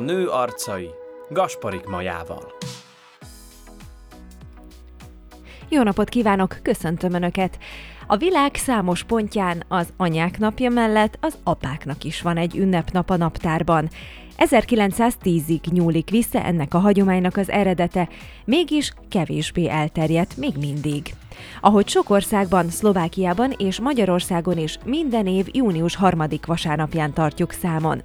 nő arcai Gasparik Majával. Jó napot kívánok, köszöntöm Önöket! A világ számos pontján az anyák napja mellett az apáknak is van egy ünnepnap a naptárban. 1910-ig nyúlik vissza ennek a hagyománynak az eredete, mégis kevésbé elterjedt még mindig. Ahogy sok országban, Szlovákiában és Magyarországon is minden év június harmadik vasárnapján tartjuk számon.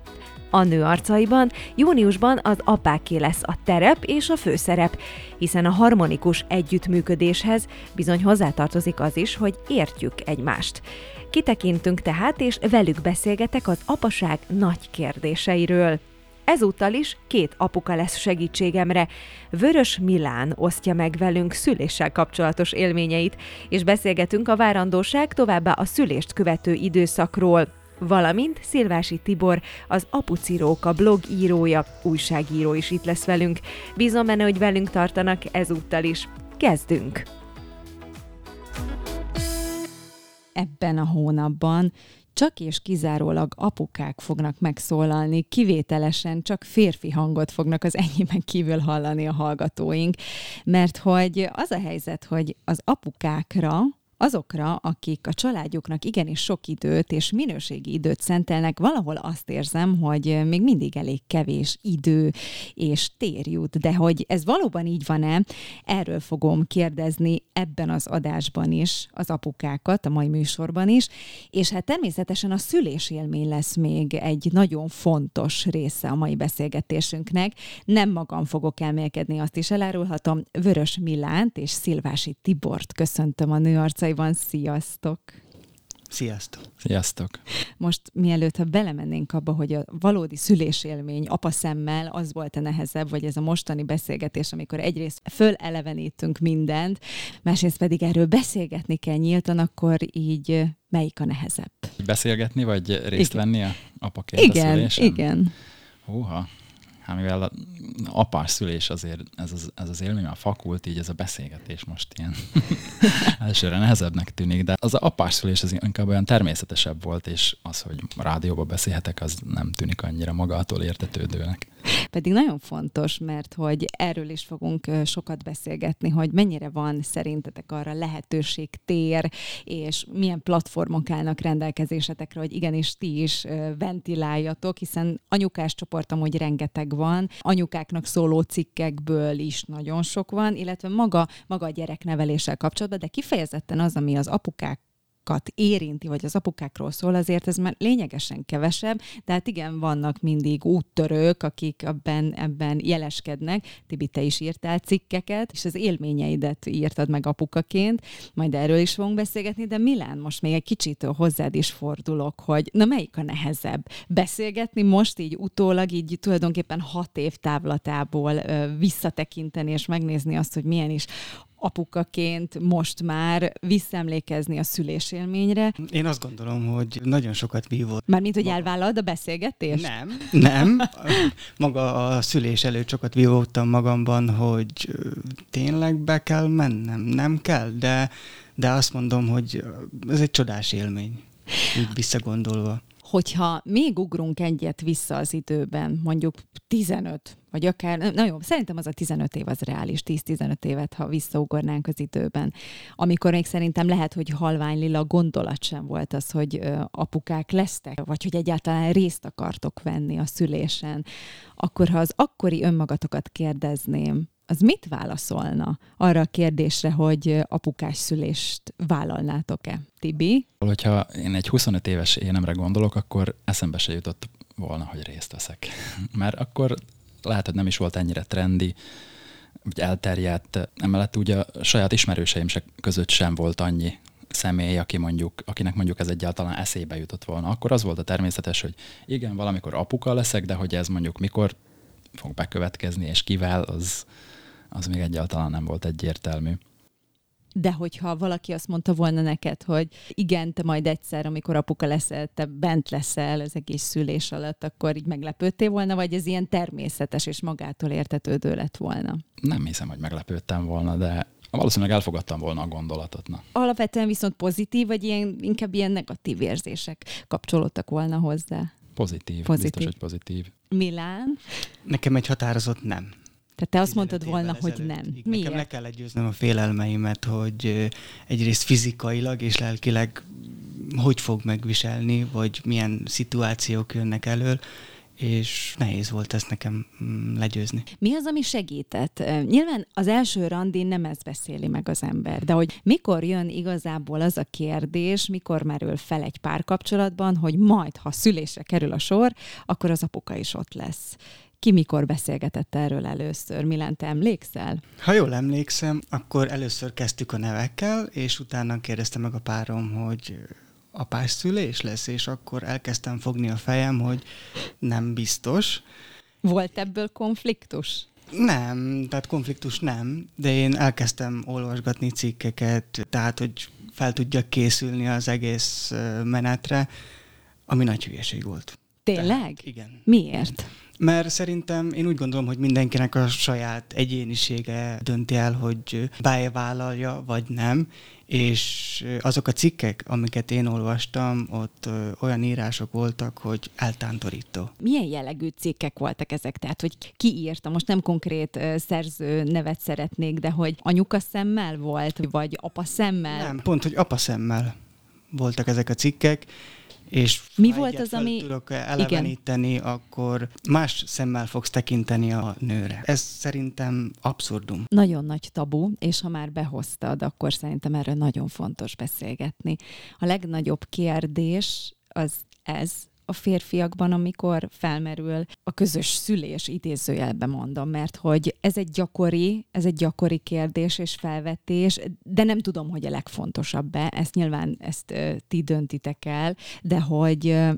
A nő arcaiban júniusban az apáké lesz a terep és a főszerep, hiszen a harmonikus együttműködéshez bizony hozzátartozik az is, hogy értjük egymást. Kitekintünk tehát, és velük beszélgetek az apaság nagy kérdéseiről. Ezúttal is két apuka lesz segítségemre. Vörös Milán osztja meg velünk szüléssel kapcsolatos élményeit, és beszélgetünk a várandóság továbbá a szülést követő időszakról valamint Szilvási Tibor, az Apuciróka blog írója, újságíró is itt lesz velünk. Bízom benne, hogy velünk tartanak ezúttal is. Kezdünk! Ebben a hónapban csak és kizárólag apukák fognak megszólalni, kivételesen csak férfi hangot fognak az enyémen kívül hallani a hallgatóink, mert hogy az a helyzet, hogy az apukákra azokra, akik a családjuknak igenis sok időt és minőségi időt szentelnek, valahol azt érzem, hogy még mindig elég kevés idő és tér jut. De hogy ez valóban így van-e, erről fogom kérdezni ebben az adásban is az apukákat, a mai műsorban is, és hát természetesen a szülésélmény lesz még egy nagyon fontos része a mai beszélgetésünknek. Nem magam fogok elmélkedni, azt is elárulhatom. Vörös Milánt és Szilvási Tibort köszöntöm a nőarca arcaiban. Sziasztok! Sziasztok! Sziasztok! Most mielőtt, ha belemennénk abba, hogy a valódi szülésélmény apa szemmel az volt a nehezebb, vagy ez a mostani beszélgetés, amikor egyrészt fölelevenítünk mindent, másrészt pedig erről beszélgetni kell nyíltan, akkor így melyik a nehezebb? Beszélgetni, vagy részt igen. venni a apaként igen, a szülésen? Igen, Húha, hát mivel a apás szülés azért, ez az, ez az élmény a fakult, így ez a beszélgetés most ilyen elsőre nehezebbnek tűnik, de az apás szülés az inkább olyan természetesebb volt, és az, hogy rádióba beszélhetek, az nem tűnik annyira magától értetődőnek. Pedig nagyon fontos, mert hogy erről is fogunk sokat beszélgetni, hogy mennyire van szerintetek arra lehetőség, tér, és milyen platformok állnak rendelkezésetekre, hogy igenis ti is ventiláljatok, hiszen anyukás csoport amúgy rengeteg van, anyukáknak szóló cikkekből is nagyon sok van, illetve maga, maga a gyerekneveléssel kapcsolatban, de kifejezetten az, ami az apukák apukákat érinti, vagy az apukákról szól, azért ez már lényegesen kevesebb, de hát igen, vannak mindig úttörők, akik ebben, ebben jeleskednek. Tibi, te is írtál cikkeket, és az élményeidet írtad meg apukaként, majd erről is fogunk beszélgetni, de Milán, most még egy kicsit hozzád is fordulok, hogy na melyik a nehezebb? Beszélgetni most így utólag, így tulajdonképpen hat év távlatából visszatekinteni és megnézni azt, hogy milyen is apukaként most már visszaemlékezni a szülésélményre. Én azt gondolom, hogy nagyon sokat vívott. Mármint, hogy elvállalod a beszélgetést? Nem, nem. Maga a szülés előtt sokat vívottam magamban, hogy tényleg be kell mennem. Nem kell, de, de azt mondom, hogy ez egy csodás élmény, így visszagondolva hogyha még ugrunk egyet vissza az időben, mondjuk 15, vagy akár, na jó, szerintem az a 15 év az reális, 10-15 évet, ha visszaugornánk az időben, amikor még szerintem lehet, hogy halvány lila gondolat sem volt az, hogy apukák lesztek, vagy hogy egyáltalán részt akartok venni a szülésen, akkor ha az akkori önmagatokat kérdezném, az mit válaszolna arra a kérdésre, hogy apukás szülést vállalnátok-e? Tibi? Hogyha én egy 25 éves énemre gondolok, akkor eszembe se jutott volna, hogy részt veszek. Mert akkor lehet, hogy nem is volt ennyire trendi, vagy elterjedt. Emellett ugye a saját ismerőseim se, között sem volt annyi személy, aki mondjuk, akinek mondjuk ez egyáltalán eszébe jutott volna. Akkor az volt a természetes, hogy igen, valamikor apuka leszek, de hogy ez mondjuk mikor fog bekövetkezni, és kivel, az, az még egyáltalán nem volt egyértelmű. De hogyha valaki azt mondta volna neked, hogy igen, te majd egyszer, amikor apuka leszel, te bent leszel az egész szülés alatt, akkor így meglepődtél volna, vagy ez ilyen természetes és magától értetődő lett volna? Nem hiszem, hogy meglepődtem volna, de valószínűleg elfogadtam volna a gondolatot. Na. Alapvetően viszont pozitív, vagy ilyen, inkább ilyen negatív érzések kapcsolódtak volna hozzá? Pozitív, Pozitív. biztos, hogy pozitív. Milán? Nekem egy határozott nem. Tehát te azt 15 mondtad volna, hogy ezelőtt. nem. Igen, Nekem le Miért? kell győznöm a félelmeimet, hogy egyrészt fizikailag és lelkileg hogy fog megviselni, vagy milyen szituációk jönnek elől, és nehéz volt ezt nekem mm, legyőzni. Mi az, ami segített? Nyilván az első randin nem ezt beszéli meg az ember, de hogy mikor jön igazából az a kérdés, mikor merül fel egy párkapcsolatban, hogy majd, ha szülésre kerül a sor, akkor az apuka is ott lesz. Ki mikor beszélgetett erről először? Milán, te emlékszel? Ha jól emlékszem, akkor először kezdtük a nevekkel, és utána kérdezte meg a párom, hogy apás szülés lesz, és akkor elkezdtem fogni a fejem, hogy nem biztos. Volt ebből konfliktus? Nem, tehát konfliktus nem, de én elkezdtem olvasgatni cikkeket, tehát hogy fel tudjak készülni az egész menetre, ami nagy hülyeség volt. Tényleg? Tehát, igen. Miért? Mert szerintem én úgy gondolom, hogy mindenkinek a saját egyénisége dönti el, hogy bevállalja, vagy nem, és azok a cikkek, amiket én olvastam, ott olyan írások voltak, hogy eltántorító. Milyen jellegű cikkek voltak ezek? Tehát, hogy ki írta? Most nem konkrét szerző nevet szeretnék, de hogy anyuka szemmel volt, vagy apa szemmel? Nem, pont, hogy apa szemmel voltak ezek a cikkek, és Mi ha volt az, ami- tudok eleveníteni, Igen. akkor más szemmel fogsz tekinteni a nőre. Ez szerintem abszurdum. Nagyon nagy tabu, és ha már behoztad, akkor szerintem erről nagyon fontos beszélgetni. A legnagyobb kérdés az ez, a férfiakban, amikor felmerül a közös szülés, idézőjelben mondom, mert hogy ez egy gyakori, ez egy gyakori kérdés és felvetés, de nem tudom, hogy a legfontosabb-e, ezt nyilván ezt ö, ti döntitek el, de hogy ö,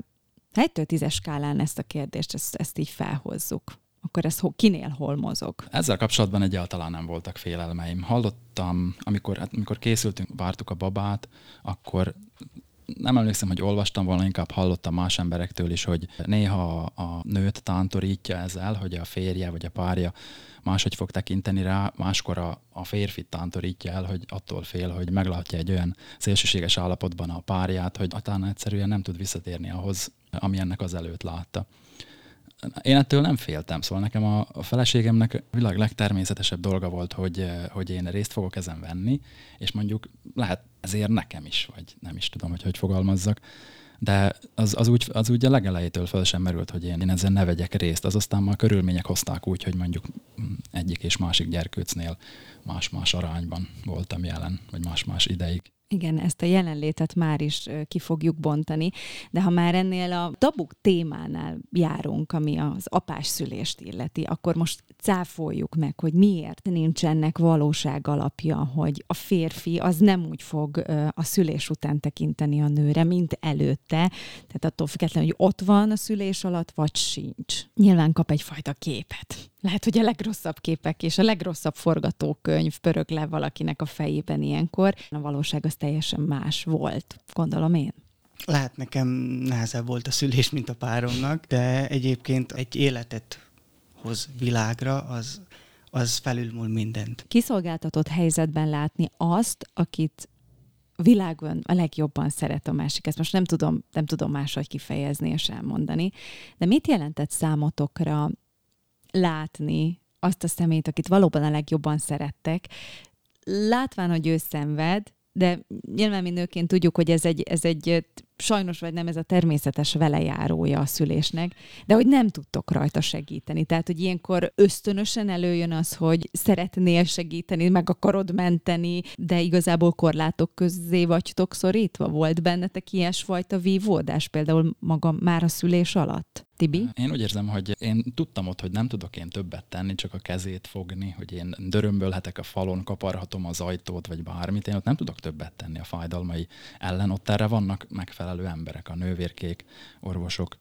ha egytől tízes skálán ezt a kérdést, ezt, ezt így felhozzuk, akkor ez kinél hol mozog? Ezzel kapcsolatban egyáltalán nem voltak félelmeim. Hallottam, amikor, hát, amikor készültünk, vártuk a babát, akkor nem emlékszem, hogy olvastam volna, inkább hallottam más emberektől is, hogy néha a nőt tántorítja ezzel, hogy a férje vagy a párja máshogy fog tekinteni rá, máskor a, a férfit tántorítja el, hogy attól fél, hogy meglátja egy olyan szélsőséges állapotban a párját, hogy utána egyszerűen nem tud visszatérni ahhoz, ami ennek az előtt látta. Én ettől nem féltem, szóval nekem a, a feleségemnek a világ legtermészetesebb dolga volt, hogy, eh, hogy én részt fogok ezen venni, és mondjuk lehet ezért nekem is, vagy nem is tudom, hogy hogy fogalmazzak, de az, az, úgy, az úgy a legelejétől föl sem merült, hogy én, én ezen ne vegyek részt. Az aztán már körülmények hozták úgy, hogy mondjuk mm, egyik és másik gyerkőcnél más-más arányban voltam jelen, vagy más-más ideig. Igen, ezt a jelenlétet már is ki fogjuk bontani, de ha már ennél a tabuk témánál járunk, ami az apás szülést illeti, akkor most cáfoljuk meg, hogy miért nincs ennek valóság alapja, hogy a férfi az nem úgy fog a szülés után tekinteni a nőre, mint előtte, tehát attól függetlenül, hogy ott van a szülés alatt, vagy sincs. Nyilván kap egyfajta képet. Lehet, hogy a legrosszabb képek és a legrosszabb forgatókönyv pörög le valakinek a fejében ilyenkor. A valóság az teljesen más volt, gondolom én. Lehet nekem nehezebb volt a szülés, mint a páromnak, de egyébként egy életet hoz világra, az, az felülmúl mindent. Kiszolgáltatott helyzetben látni azt, akit világon a legjobban szeret a másik. Ezt most nem tudom, nem tudom máshogy kifejezni és elmondani. De mit jelentett számotokra látni azt a szemét, akit valóban a legjobban szerettek, látván, hogy ő szenved, de nyilván mi nőként tudjuk, hogy ez egy, ez egy sajnos vagy nem ez a természetes velejárója a szülésnek, de hogy nem tudtok rajta segíteni. Tehát, hogy ilyenkor ösztönösen előjön az, hogy szeretnél segíteni, meg akarod menteni, de igazából korlátok közé vagytok szorítva? Volt bennetek ilyesfajta vívódás például maga már a szülés alatt? Tibi? Én úgy érzem, hogy én tudtam ott, hogy nem tudok én többet tenni, csak a kezét fogni, hogy én dörömbölhetek a falon, kaparhatom az ajtót, vagy bármit. Én ott nem tudok többet tenni a fájdalmai ellen. Ott erre vannak megfelelő emberek, a nővérkék, orvosok.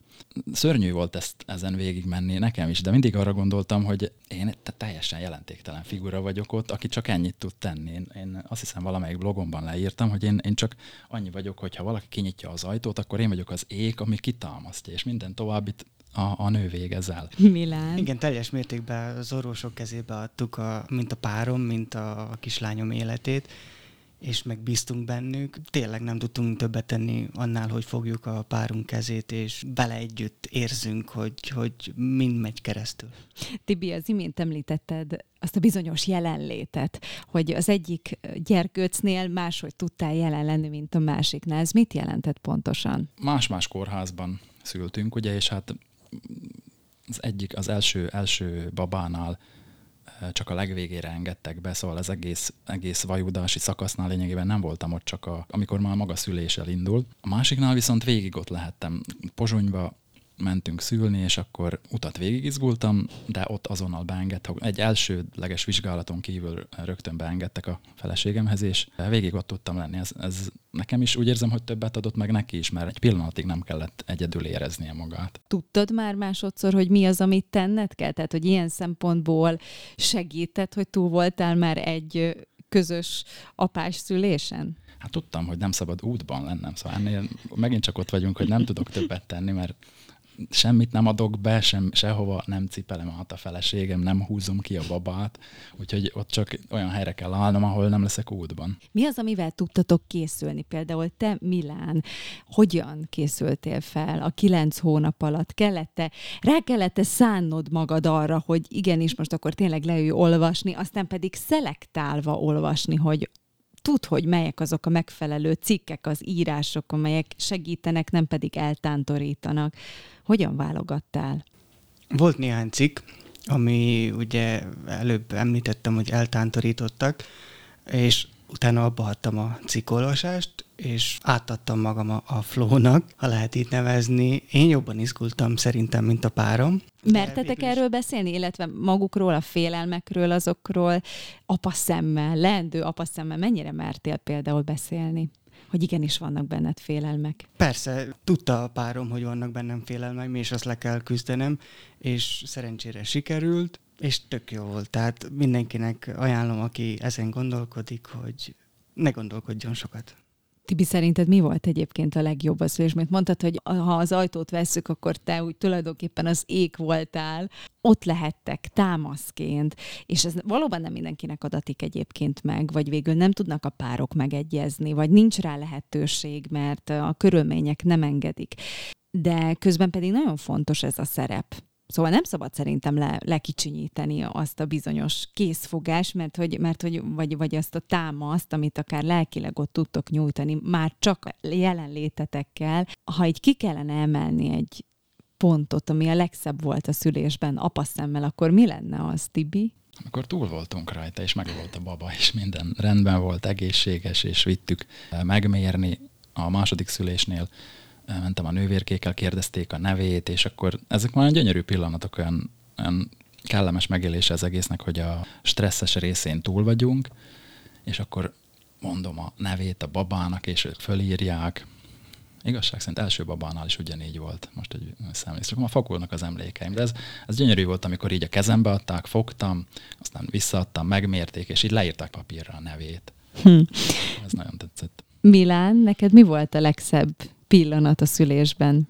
Szörnyű volt ezt ezen végigmenni nekem is, de mindig arra gondoltam, hogy én te- teljesen jelentéktelen figura vagyok ott, aki csak ennyit tud tenni. Én, én azt hiszem valamelyik blogomban leírtam, hogy én, én csak annyi vagyok, hogy ha valaki kinyitja az ajtót, akkor én vagyok az ég, ami kitámasztja, és minden továbbit a, a nő végez el. Milán? Igen, teljes mértékben az orvosok kezébe adtuk, a, mint a párom, mint a kislányom életét, és megbíztunk bennük. Tényleg nem tudtunk többet tenni annál, hogy fogjuk a párunk kezét, és bele együtt érzünk, hogy, hogy mind megy keresztül. Tibi, az imént említetted azt a bizonyos jelenlétet, hogy az egyik gyerkőcnél máshogy tudtál jelen lenni, mint a másiknál. Ez mit jelentett pontosan? Más-más kórházban szültünk, ugye, és hát az egyik, az első, első babánál csak a legvégére engedtek be, szóval az egész, egész vajudási szakasznál lényegében nem voltam ott, csak a, amikor már maga szülés elindul. A másiknál viszont végig ott lehettem Pozsonyba, mentünk szülni, és akkor utat végigizgultam, de ott azonnal beengedtek. Egy elsődleges vizsgálaton kívül rögtön beengedtek a feleségemhez, és végig ott tudtam lenni. Ez, ez nekem is úgy érzem, hogy többet adott meg neki is, mert egy pillanatig nem kellett egyedül éreznie magát. Tudtad már másodszor, hogy mi az, amit tenned kell? Tehát, hogy ilyen szempontból segített, hogy túl voltál már egy közös apás szülésen? Hát tudtam, hogy nem szabad útban lennem, szóval ennél megint csak ott vagyunk, hogy nem tudok többet tenni, mert semmit nem adok be, sem, sehova nem cipelem át a feleségem, nem húzom ki a babát, úgyhogy ott csak olyan helyre kell állnom, ahol nem leszek útban. Mi az, amivel tudtatok készülni? Például te, Milán, hogyan készültél fel a kilenc hónap alatt? Kellette, rá kellette szánnod magad arra, hogy igenis most akkor tényleg leülj olvasni, aztán pedig szelektálva olvasni, hogy tud, hogy melyek azok a megfelelő cikkek, az írások, amelyek segítenek, nem pedig eltántorítanak. Hogyan válogattál? Volt néhány cikk, ami ugye előbb említettem, hogy eltántorítottak, és utána abba hagytam a cikkolvasást, és átadtam magam a, a flónak, ha lehet itt nevezni. Én jobban izgultam szerintem, mint a párom. Mertetek erről beszélni, illetve magukról, a félelmekről, azokról apaszemmel, leendő apaszemmel, mennyire mertél például beszélni? hogy igenis vannak benned félelmek. Persze, tudta a párom, hogy vannak bennem félelmek, és azt le kell küzdenem, és szerencsére sikerült, és tök jó volt. Tehát mindenkinek ajánlom, aki ezen gondolkodik, hogy ne gondolkodjon sokat. Tibi, szerinted mi volt egyébként a legjobb az szülés? Mert mondtad, hogy ha az ajtót vesszük, akkor te úgy tulajdonképpen az ég voltál, ott lehettek támaszként, és ez valóban nem mindenkinek adatik egyébként meg, vagy végül nem tudnak a párok megegyezni, vagy nincs rá lehetőség, mert a körülmények nem engedik. De közben pedig nagyon fontos ez a szerep Szóval nem szabad szerintem le, lekicsinyíteni azt a bizonyos készfogás, mert hogy, mert hogy vagy, vagy azt a támaszt, amit akár lelkileg ott tudtok nyújtani, már csak jelenlétetekkel, ha így ki kellene emelni egy pontot, ami a legszebb volt a szülésben apaszemmel, akkor mi lenne az, Tibi? Amikor túl voltunk rajta, és meg volt a baba, és minden rendben volt, egészséges, és vittük megmérni a második szülésnél, mentem a nővérkékkel, kérdezték a nevét, és akkor ezek már gyönyörű pillanatok, olyan, olyan kellemes megélése az egésznek, hogy a stresszes részén túl vagyunk, és akkor mondom a nevét a babának, és ők fölírják. Igazság szerint első babánál is ugyanígy volt, most egy szemlékszem, ma fakulnak az emlékeim, de ez, ez gyönyörű volt, amikor így a kezembe adták, fogtam, aztán visszaadtam, megmérték, és így leírták papírra a nevét. Hm. Ez nagyon tetszett. Milán, neked mi volt a legszebb pillanat a szülésben?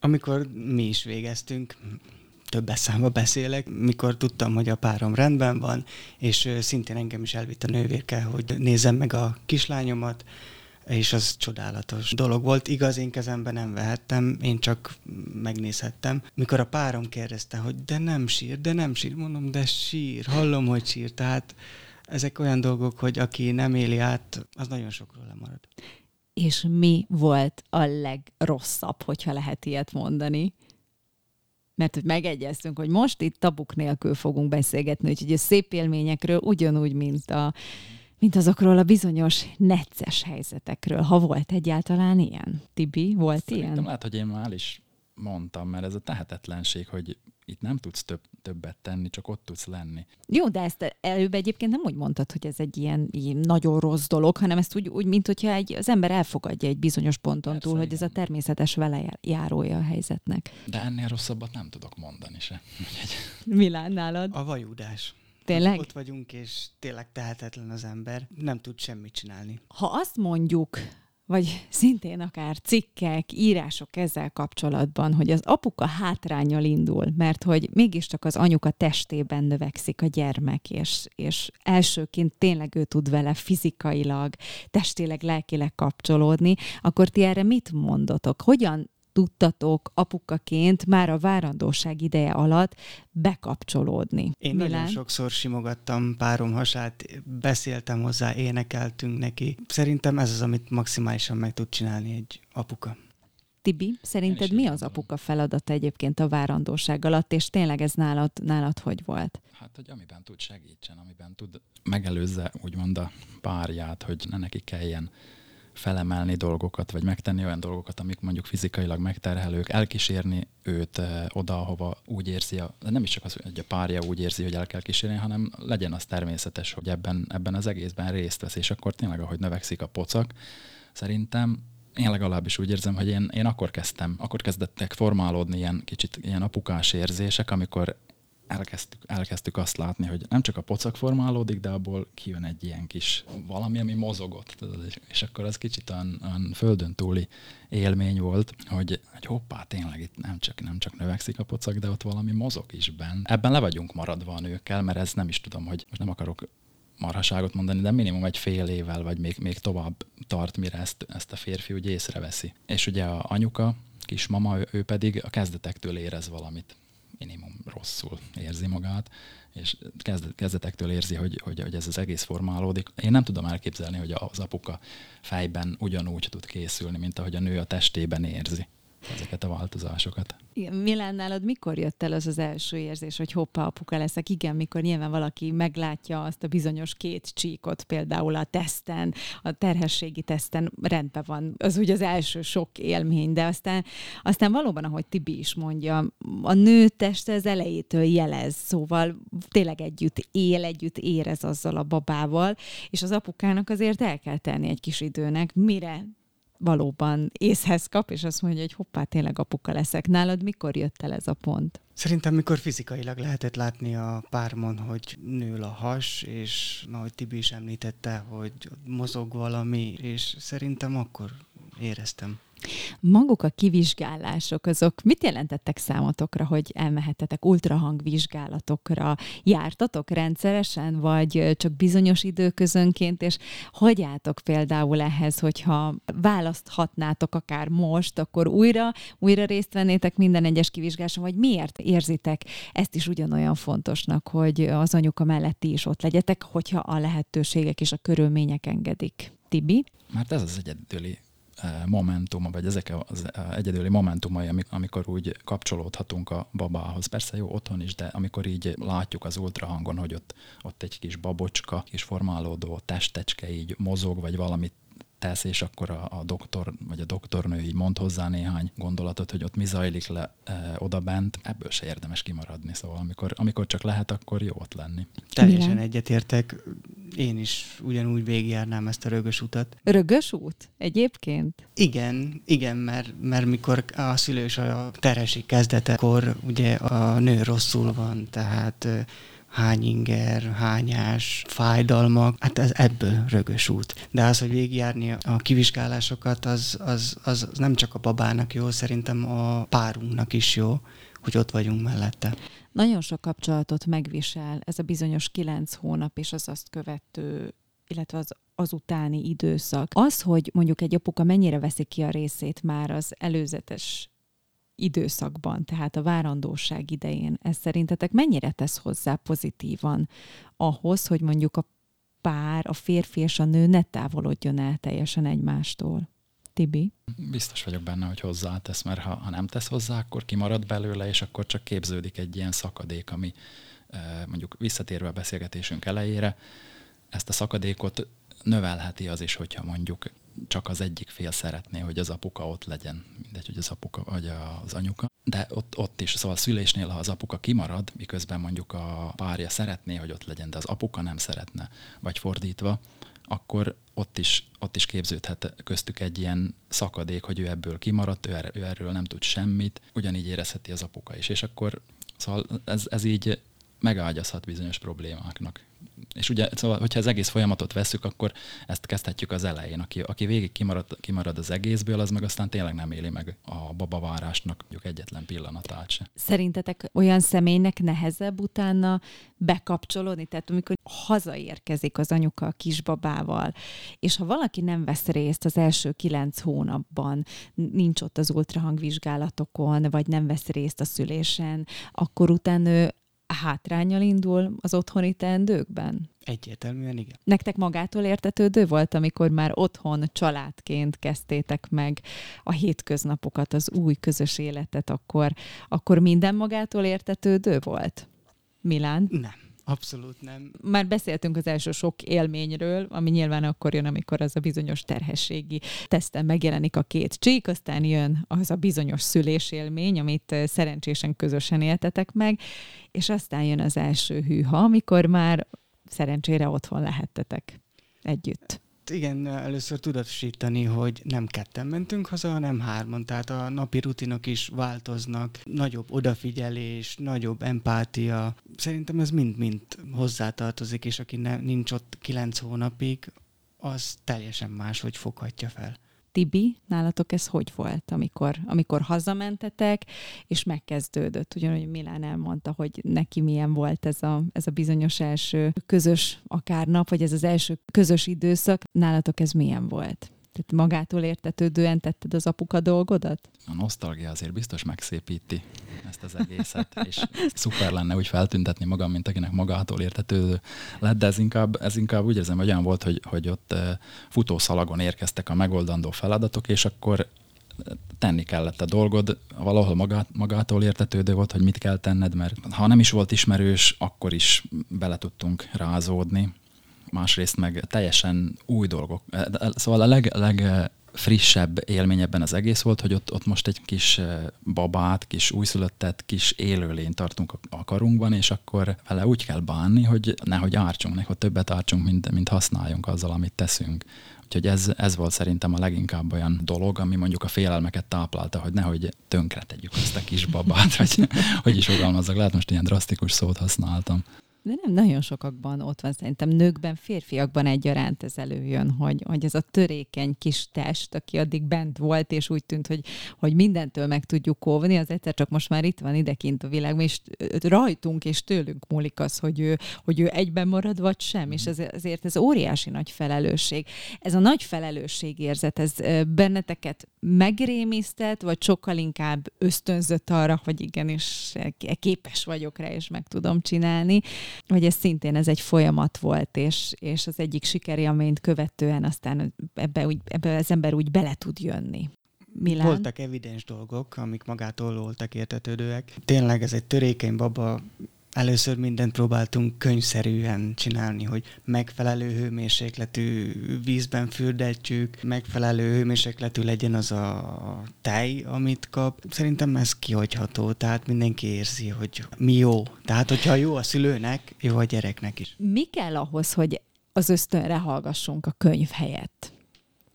Amikor mi is végeztünk, több számba beszélek, mikor tudtam, hogy a párom rendben van, és szintén engem is elvitt a nővérke, hogy nézzem meg a kislányomat, és az csodálatos dolog volt. Igaz, én kezembe nem vehettem, én csak megnézhettem. Mikor a párom kérdezte, hogy de nem sír, de nem sír, mondom, de sír, hallom, hogy sír. Tehát ezek olyan dolgok, hogy aki nem éli át, az nagyon sokról lemarad és mi volt a legrosszabb, hogyha lehet ilyet mondani. Mert hogy megegyeztünk, hogy most itt tabuk nélkül fogunk beszélgetni, úgyhogy a szép élményekről ugyanúgy, mint, a, mint azokról a bizonyos necces helyzetekről. Ha volt egyáltalán ilyen? Tibi, volt Szerintem ilyen? lehet, hogy én már is mondtam, mert ez a tehetetlenség, hogy itt nem tudsz több, többet tenni, csak ott tudsz lenni. Jó, de ezt előbb egyébként nem úgy mondtad, hogy ez egy ilyen, ilyen nagyon rossz dolog, hanem ezt úgy, úgy mint hogyha egy, az ember elfogadja egy bizonyos ponton Persze, túl, igen. hogy ez a természetes vele járója a helyzetnek. De ennél rosszabbat nem tudok mondani se. Milán nálad? A vajudás. Tényleg? Ott vagyunk, és tényleg tehetetlen az ember, nem tud semmit csinálni. Ha azt mondjuk, vagy szintén akár cikkek, írások ezzel kapcsolatban, hogy az apuka hátrányal indul, mert hogy mégiscsak az anyuka testében növekszik a gyermek, és, és elsőként tényleg ő tud vele fizikailag, testileg, lelkileg kapcsolódni, akkor ti erre mit mondotok? Hogyan tudtatok apukaként már a várandóság ideje alatt bekapcsolódni? Én Milán? nagyon sokszor simogattam párom hasát, beszéltem hozzá, énekeltünk neki. Szerintem ez az, amit maximálisan meg tud csinálni egy apuka. Tibi, szerinted mi az apuka feladata egyébként a várandóság alatt, és tényleg ez nálad, nálad hogy volt? Hát, hogy amiben tud segítsen, amiben tud megelőzze úgymond a párját, hogy ne neki kelljen felemelni dolgokat, vagy megtenni olyan dolgokat, amik mondjuk fizikailag megterhelők, elkísérni őt oda, ahova úgy érzi, a, nem is csak az, hogy a párja úgy érzi, hogy el kell kísérni, hanem legyen az természetes, hogy ebben, ebben az egészben részt vesz, és akkor tényleg, ahogy növekszik a pocak, szerintem én legalábbis úgy érzem, hogy én, én akkor kezdtem, akkor kezdettek formálódni ilyen kicsit ilyen apukás érzések, amikor elkezdtük, elkezdtük azt látni, hogy nem csak a pocak formálódik, de abból kijön egy ilyen kis valami, ami mozogott. És, akkor az kicsit olyan, olyan földön túli élmény volt, hogy, hogy hoppá, tényleg itt nem csak, nem csak növekszik a pocak, de ott valami mozog is benne. Ebben le vagyunk maradva a nőkkel, mert ez nem is tudom, hogy most nem akarok marhaságot mondani, de minimum egy fél évvel, vagy még, még tovább tart, mire ezt, ezt a férfi úgy észreveszi. És ugye a anyuka, kismama, ő, ő pedig a kezdetektől érez valamit minimum rosszul érzi magát, és kezdet, kezdetektől érzi, hogy, hogy, hogy ez az egész formálódik. Én nem tudom elképzelni, hogy az apuka fejben ugyanúgy tud készülni, mint ahogy a nő a testében érzi ezeket a változásokat. Igen, Milán nálad mikor jött el az az első érzés, hogy hoppá, apuka leszek? Igen, mikor nyilván valaki meglátja azt a bizonyos két csíkot, például a teszten, a terhességi teszten rendben van, az úgy az első sok élmény, de aztán, aztán valóban, ahogy Tibi is mondja, a nő teste az elejétől jelez, szóval tényleg együtt él, együtt érez azzal a babával, és az apukának azért el kell tenni egy kis időnek, mire valóban észhez kap, és azt mondja, hogy hoppá, tényleg apuka leszek. Nálad mikor jött el ez a pont? Szerintem, mikor fizikailag lehetett látni a pármon, hogy nő a has, és ahogy Tibi is említette, hogy mozog valami, és szerintem akkor éreztem. Maguk a kivizsgálások, azok mit jelentettek számotokra, hogy elmehettetek ultrahangvizsgálatokra? Jártatok rendszeresen, vagy csak bizonyos időközönként, és hogy például ehhez, hogyha választhatnátok akár most, akkor újra, újra részt vennétek minden egyes kivizsgáláson, vagy miért érzitek ezt is ugyanolyan fontosnak, hogy az anyuka mellett ti is ott legyetek, hogyha a lehetőségek és a körülmények engedik? Tibi? Mert ez az egyedüli momentuma, vagy ezek az egyedüli momentumai, amik- amikor úgy kapcsolódhatunk a babához. Persze jó otthon is, de amikor így látjuk az ultrahangon, hogy ott, ott egy kis babocska, kis formálódó testecske így mozog, vagy valamit tesz, és akkor a, a doktor, vagy a doktornő így mond hozzá néhány gondolatot, hogy ott mi zajlik le e, oda bent, ebből se érdemes kimaradni. Szóval amikor, amikor csak lehet, akkor jó ott lenni. Teljesen egyetértek. Én is ugyanúgy végigjárnám ezt a rögös utat. Rögös út egyébként? Igen, igen, mert, mert mikor a szülős a terhesség kezdetekor ugye a nő rosszul van, tehát hány inger, hányás, fájdalmak, hát ez ebből rögös út. De az, hogy végigjárni a kivizsgálásokat, az, az, az nem csak a babának jó, szerintem a párunknak is jó, hogy ott vagyunk mellette. Nagyon sok kapcsolatot megvisel ez a bizonyos kilenc hónap és az azt követő illetve az azutáni időszak. Az, hogy mondjuk egy apuka mennyire veszi ki a részét már az előzetes időszakban, tehát a várandóság idején, ez szerintetek mennyire tesz hozzá pozitívan ahhoz, hogy mondjuk a pár, a férfi és a nő ne távolodjon el teljesen egymástól? Tibi? Biztos vagyok benne, hogy hozzátesz, mert ha, ha nem tesz hozzá, akkor kimarad belőle, és akkor csak képződik egy ilyen szakadék, ami eh, mondjuk visszatérve a beszélgetésünk elejére, ezt a szakadékot növelheti az is, hogyha mondjuk csak az egyik fél szeretné, hogy az apuka ott legyen, mindegy, hogy az apuka vagy az anyuka. De ott, ott is, szóval a szülésnél, ha az apuka kimarad, miközben mondjuk a párja szeretné, hogy ott legyen, de az apuka nem szeretne, vagy fordítva, akkor ott is, ott is képződhet köztük egy ilyen szakadék, hogy ő ebből kimaradt, ő, er, ő erről nem tud semmit, ugyanígy érezheti az apuka is. És akkor szóval ez, ez így megágyazhat bizonyos problémáknak És ugye, szóval, hogyha az egész folyamatot veszük, akkor ezt kezdhetjük az elején. Aki, aki végig kimarad, kimarad az egészből, az meg aztán tényleg nem éli meg a babavárásnak mondjuk egyetlen pillanatát se. Szerintetek olyan személynek nehezebb utána bekapcsolódni? Tehát amikor hazaérkezik az anyuka a kisbabával, és ha valaki nem vesz részt az első kilenc hónapban, nincs ott az ultrahangvizsgálatokon, vagy nem vesz részt a szülésen, akkor utána hátrányal indul az otthoni teendőkben? Egyértelműen igen. Nektek magától értetődő volt, amikor már otthon családként kezdtétek meg a hétköznapokat, az új közös életet, akkor, akkor minden magától értetődő volt? Milán? Nem. Abszolút nem. Már beszéltünk az első sok élményről, ami nyilván akkor jön, amikor az a bizonyos terhességi teszten megjelenik a két csík, aztán jön az a bizonyos szülésélmény, amit eh, szerencsésen közösen éltetek meg, és aztán jön az első hűha, amikor már szerencsére otthon lehettetek együtt igen, először tudatosítani, hogy nem ketten mentünk haza, hanem hárman, tehát a napi rutinok is változnak, nagyobb odafigyelés, nagyobb empátia. Szerintem ez mind-mind hozzátartozik, és aki ne, nincs ott kilenc hónapig, az teljesen máshogy foghatja fel. Tibi, nálatok ez hogy volt, amikor, amikor hazamentetek, és megkezdődött? Ugyanúgy Milán elmondta, hogy neki milyen volt ez a, ez a bizonyos első közös akár nap, vagy ez az első közös időszak. Nálatok ez milyen volt? Tehát magától értetődően tetted az apuka dolgodat? A nosztalgia azért biztos megszépíti ezt az egészet, és szuper lenne úgy feltüntetni magam, mint akinek magától értetődő lett, de ez inkább, ez inkább úgy érzem, hogy olyan volt, hogy, hogy ott futószalagon érkeztek a megoldandó feladatok, és akkor tenni kellett a dolgod, valahol magát, magától értetődő volt, hogy mit kell tenned, mert ha nem is volt ismerős, akkor is bele tudtunk rázódni másrészt meg teljesen új dolgok. Szóval a leg, leg frissebb élmény ebben az egész volt, hogy ott, ott most egy kis babát, kis újszülöttet, kis élőlényt tartunk a karunkban, és akkor vele úgy kell bánni, hogy nehogy ártsunk, nehogy többet ártsunk, mint, mint használjunk azzal, amit teszünk. Úgyhogy ez, ez volt szerintem a leginkább olyan dolog, ami mondjuk a félelmeket táplálta, hogy nehogy tönkre tegyük azt a kis babát, vagy hogy is fogalmazzak, lehet most ilyen drasztikus szót használtam. De nem nagyon sokakban ott van, szerintem nőkben, férfiakban egyaránt ez előjön, hogy, hogy ez a törékeny kis test, aki addig bent volt, és úgy tűnt, hogy, hogy mindentől meg tudjuk óvni, az egyszer csak most már itt van idekint a világban, és rajtunk és tőlünk múlik az, hogy ő, hogy ő egyben marad, vagy sem, és ez, ezért ez óriási nagy felelősség. Ez a nagy felelősségérzet, ez benneteket megrémisztett, vagy sokkal inkább ösztönzött arra, hogy igenis képes vagyok rá, és meg tudom csinálni, hogy ez szintén ez egy folyamat volt, és, és az egyik sikerélményt követően aztán ebbe, úgy, ebbe az ember úgy bele tud jönni. Milán? Voltak evidens dolgok, amik magától voltak értetődőek. Tényleg ez egy törékeny baba Először mindent próbáltunk könyvszerűen csinálni, hogy megfelelő hőmérsékletű vízben fürdetjük, megfelelő hőmérsékletű legyen az a tej, amit kap. Szerintem ez kihagyható, tehát mindenki érzi, hogy mi jó. Tehát, hogyha jó a szülőnek, jó a gyereknek is. Mi kell ahhoz, hogy az ösztönre hallgassunk a könyv helyett?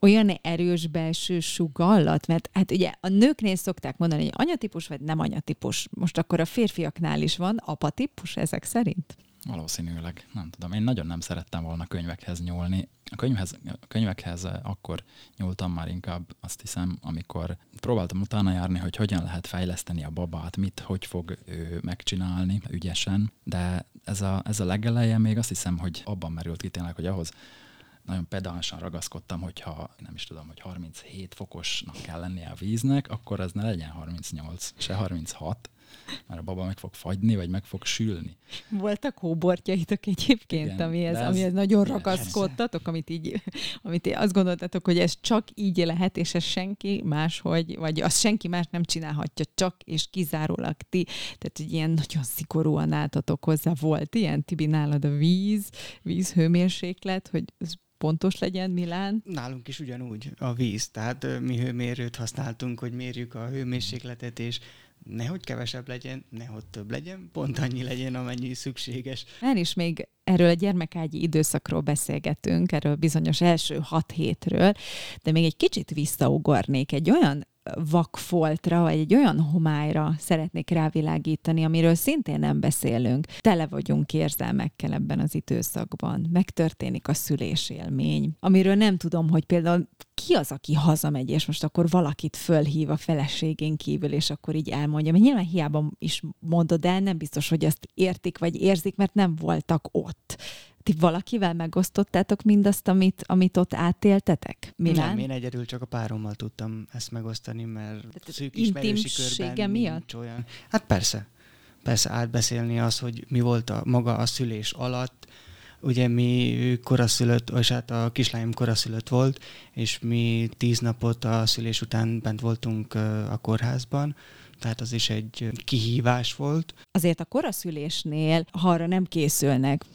Olyan erős belső sugallat, mert hát ugye a nőknél szokták mondani, hogy anyatípus vagy nem anyatípus. Most akkor a férfiaknál is van apatípus ezek szerint? Valószínűleg, nem tudom. Én nagyon nem szerettem volna könyvekhez nyúlni. A, könyvhez, a könyvekhez akkor nyúltam már inkább, azt hiszem, amikor próbáltam utána járni, hogy hogyan lehet fejleszteni a babát, mit, hogy fog ő megcsinálni ügyesen, de ez a, ez a legeleje még azt hiszem, hogy abban merült ki tényleg, hogy ahhoz, nagyon pedánsan ragaszkodtam, hogyha nem is tudom, hogy 37 fokosnak kell lennie a víznek, akkor ez ne legyen 38, se 36, mert a baba meg fog fagyni, vagy meg fog sülni. Voltak hóbortjaitok egyébként, Igen, amihez, ez, amihez nagyon ragaszkodtatok, amit így, amit azt gondoltatok, hogy ez csak így lehet, és ez senki más, hogy, vagy azt senki más nem csinálhatja, csak és kizárólag ti. Tehát, hogy ilyen nagyon szigorúan álltatok hozzá. Volt ilyen, Tibi, nálad a víz, vízhőmérséklet, hogy ez pontos legyen Milán? Nálunk is ugyanúgy a víz, tehát mi hőmérőt használtunk, hogy mérjük a hőmérsékletet, és nehogy kevesebb legyen, nehogy több legyen, pont annyi legyen, amennyi szükséges. Már is még erről a gyermekágyi időszakról beszélgetünk, erről bizonyos első hat hétről, de még egy kicsit visszaugornék egy olyan vakfoltra, vagy egy olyan homályra szeretnék rávilágítani, amiről szintén nem beszélünk. Tele vagyunk érzelmekkel ebben az időszakban. Megtörténik a szülésélmény, amiről nem tudom, hogy például ki az, aki hazamegy, és most akkor valakit fölhív a feleségén kívül, és akkor így elmondja. Mert nyilván hiába is mondod el, nem biztos, hogy ezt értik, vagy érzik, mert nem voltak ott. Ti valakivel megosztottátok mindazt, amit, amit ott átéltetek? Milán? Nem, én egyedül csak a párommal tudtam ezt megosztani, mert Tehát szűk ismerősi körben miatt? nincs olyan. Hát persze. Persze átbeszélni az, hogy mi volt a maga a szülés alatt. Ugye mi koraszülött, vagy hát a kislányom koraszülött volt, és mi tíz napot a szülés után bent voltunk a kórházban, tehát az is egy kihívás volt. azért a koraszülésnél, ha arra nem készülnek,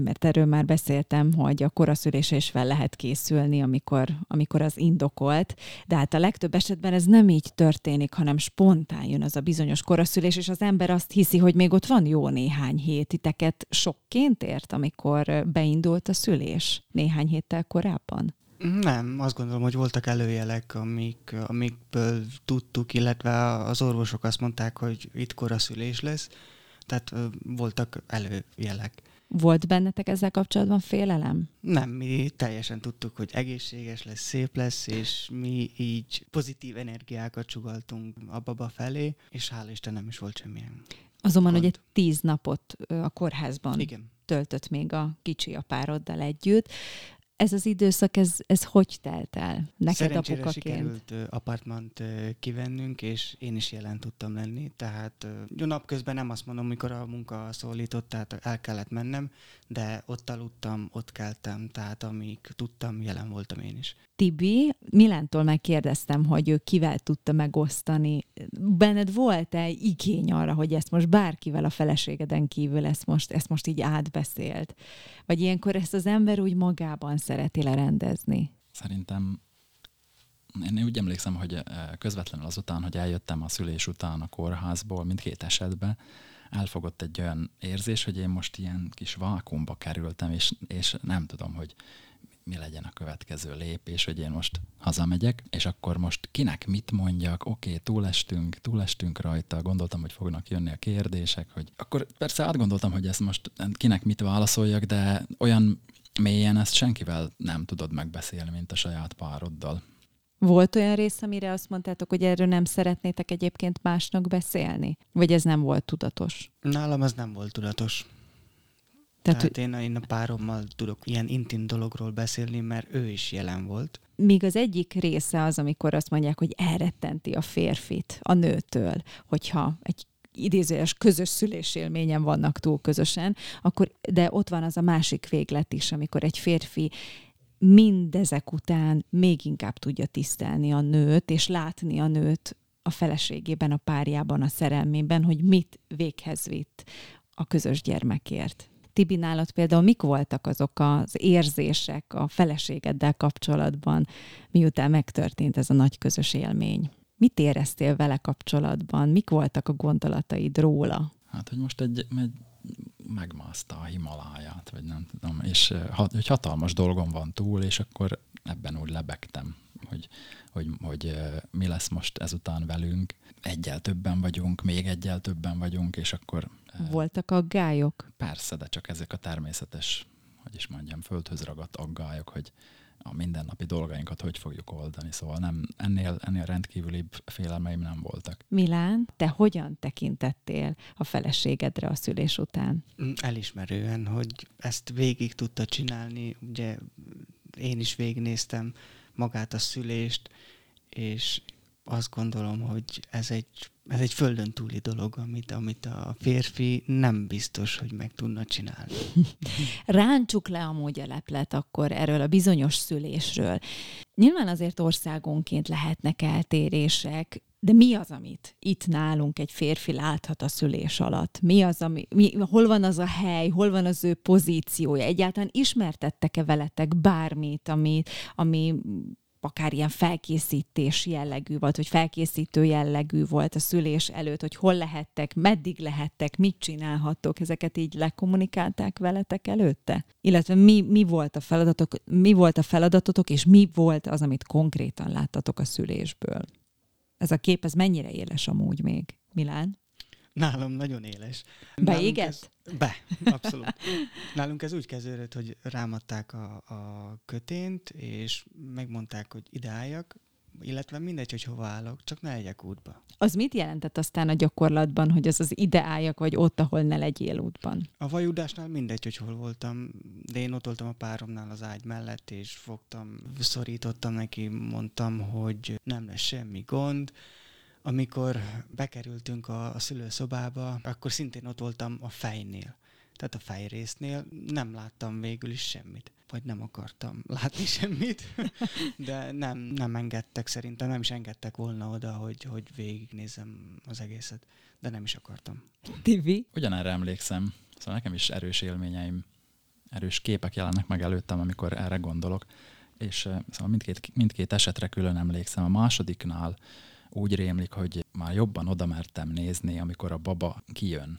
mert erről már beszéltem, hogy a koraszülésre is fel lehet készülni, amikor, amikor az indokolt, de hát a legtöbb esetben ez nem így történik, hanem spontán jön az a bizonyos koraszülés, és az ember azt hiszi, hogy még ott van jó néhány hét. Titeket sokként ért, amikor beindult a szülés néhány héttel korábban? Nem, azt gondolom, hogy voltak előjelek, amik, amikből tudtuk, illetve az orvosok azt mondták, hogy itt koraszülés lesz, tehát voltak előjelek. Volt bennetek ezzel kapcsolatban félelem? Nem, mi teljesen tudtuk, hogy egészséges lesz, szép lesz, és mi így pozitív energiákat sugaltunk a baba felé, és hála Isten nem is volt semmilyen. Azonban Gond. ugye tíz napot a kórházban Igen. töltött még a kicsi a pároddal együtt. Ez az időszak, ez, ez hogy telt el neked Szerencsére apukaként? sikerült ö, apartmant ö, kivennünk, és én is jelen tudtam lenni, tehát jó napközben nem azt mondom, mikor a munka szólított, tehát el kellett mennem, de ott aludtam, ott keltem, tehát amíg tudtam, jelen voltam én is. Tibi, Milántól megkérdeztem, hogy ő kivel tudta megosztani. Benned volt-e igény arra, hogy ezt most bárkivel a feleségeden kívül ezt most, ezt most így átbeszélt? Vagy ilyenkor ezt az ember úgy magában szereti lerendezni? Szerintem én úgy emlékszem, hogy eh, közvetlenül azután, hogy eljöttem a szülés után a kórházból, mindkét esetben, elfogott egy olyan érzés, hogy én most ilyen kis vákumba kerültem, és, és nem tudom, hogy mi legyen a következő lépés, hogy én most hazamegyek, és akkor most kinek mit mondjak, oké, okay, túlestünk, túlestünk rajta, gondoltam, hogy fognak jönni a kérdések, hogy akkor persze átgondoltam, hogy ezt most kinek mit válaszoljak, de olyan mélyen ezt senkivel nem tudod megbeszélni, mint a saját pároddal. Volt olyan rész, amire azt mondtátok, hogy erről nem szeretnétek egyébként másnak beszélni? Vagy ez nem volt tudatos? Nálam ez nem volt tudatos. Tehát, Tehát, én, én a párommal tudok ilyen intim dologról beszélni, mert ő is jelen volt. míg az egyik része az, amikor azt mondják, hogy elrettenti a férfit a nőtől, hogyha egy idézőjes közös szülésélményen vannak túl közösen, akkor, de ott van az a másik véglet is, amikor egy férfi mindezek után még inkább tudja tisztelni a nőt, és látni a nőt a feleségében, a párjában, a szerelmében, hogy mit véghez vitt a közös gyermekért. Tibi, nálad például mik voltak azok az érzések a feleségeddel kapcsolatban, miután megtörtént ez a nagy közös élmény? Mit éreztél vele kapcsolatban? Mik voltak a gondolataid róla? Hát, hogy most egy, egy megmászta a Himaláját, vagy nem tudom, és hogy hatalmas dolgom van túl, és akkor ebben úgy lebegtem, hogy, hogy, hogy mi lesz most ezután velünk. Egyel többen vagyunk, még egyel többen vagyunk, és akkor Voltak aggályok? persze, de csak ezek a természetes, hogy is mondjam, földhöz ragadt aggályok, hogy a mindennapi dolgainkat hogy fogjuk oldani. Szóval nem, ennél, ennél rendkívülibb félelmeim nem voltak. Milán, te hogyan tekintettél a feleségedre a szülés után? Mm, Elismerően, hogy ezt végig tudta csinálni, ugye én is végignéztem magát a szülést, és azt gondolom, hogy ez egy, ez egy földön túli dolog, amit, amit a férfi nem biztos, hogy meg tudna csinálni. Ráncsuk le amúgy a leplet akkor erről a bizonyos szülésről. Nyilván azért országonként lehetnek eltérések, de mi az, amit itt nálunk egy férfi láthat a szülés alatt? Mi az, ami, mi, hol van az a hely, hol van az ő pozíciója? Egyáltalán ismertettek-e veletek bármit, ami, ami akár ilyen felkészítés jellegű volt, vagy felkészítő jellegű volt a szülés előtt, hogy hol lehettek, meddig lehettek, mit csinálhattok, ezeket így lekommunikálták veletek előtte? Illetve mi, mi volt a feladatok, mi volt a feladatotok, és mi volt az, amit konkrétan láttatok a szülésből? Ez a kép, ez mennyire éles amúgy még, Milán? Nálam nagyon éles. Beégett? Ez, be, abszolút. Nálunk ez úgy kezdődött, hogy rámadták a, a kötént, és megmondták, hogy ide álljak, illetve mindegy, hogy hova állok, csak ne legyek útba. Az mit jelentett aztán a gyakorlatban, hogy az az ide álljak, vagy ott, ahol ne legyél útban? A vajudásnál mindegy, hogy hol voltam, de én ott voltam a páromnál az ágy mellett, és fogtam, szorítottam neki, mondtam, hogy nem lesz semmi gond, amikor bekerültünk a, a szülőszobába, akkor szintén ott voltam a fejnél. Tehát a fejrésznél nem láttam végül is semmit. Vagy nem akartam látni semmit, de nem, nem engedtek szerintem, nem is engedtek volna oda, hogy, hogy végignézem az egészet, de nem is akartam. Tivi? Ugyanerre emlékszem, szóval nekem is erős élményeim, erős képek jelennek meg előttem, amikor erre gondolok, és eh, szóval mindkét, mindkét esetre külön emlékszem. A másodiknál úgy rémlik, hogy már jobban oda mertem nézni, amikor a baba kijön.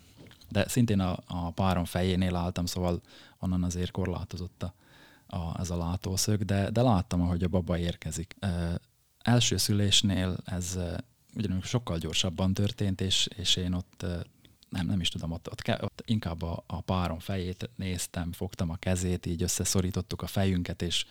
De szintén a, a párom fejénél álltam, szóval onnan azért korlátozott a, a, ez a látószög, de, de láttam, ahogy a baba érkezik. E, első szülésnél ez ugyanúgy sokkal gyorsabban történt, és, és én ott nem, nem is tudom, ott, ott, ott inkább a, a párom fejét néztem, fogtam a kezét, így összeszorítottuk a fejünket, és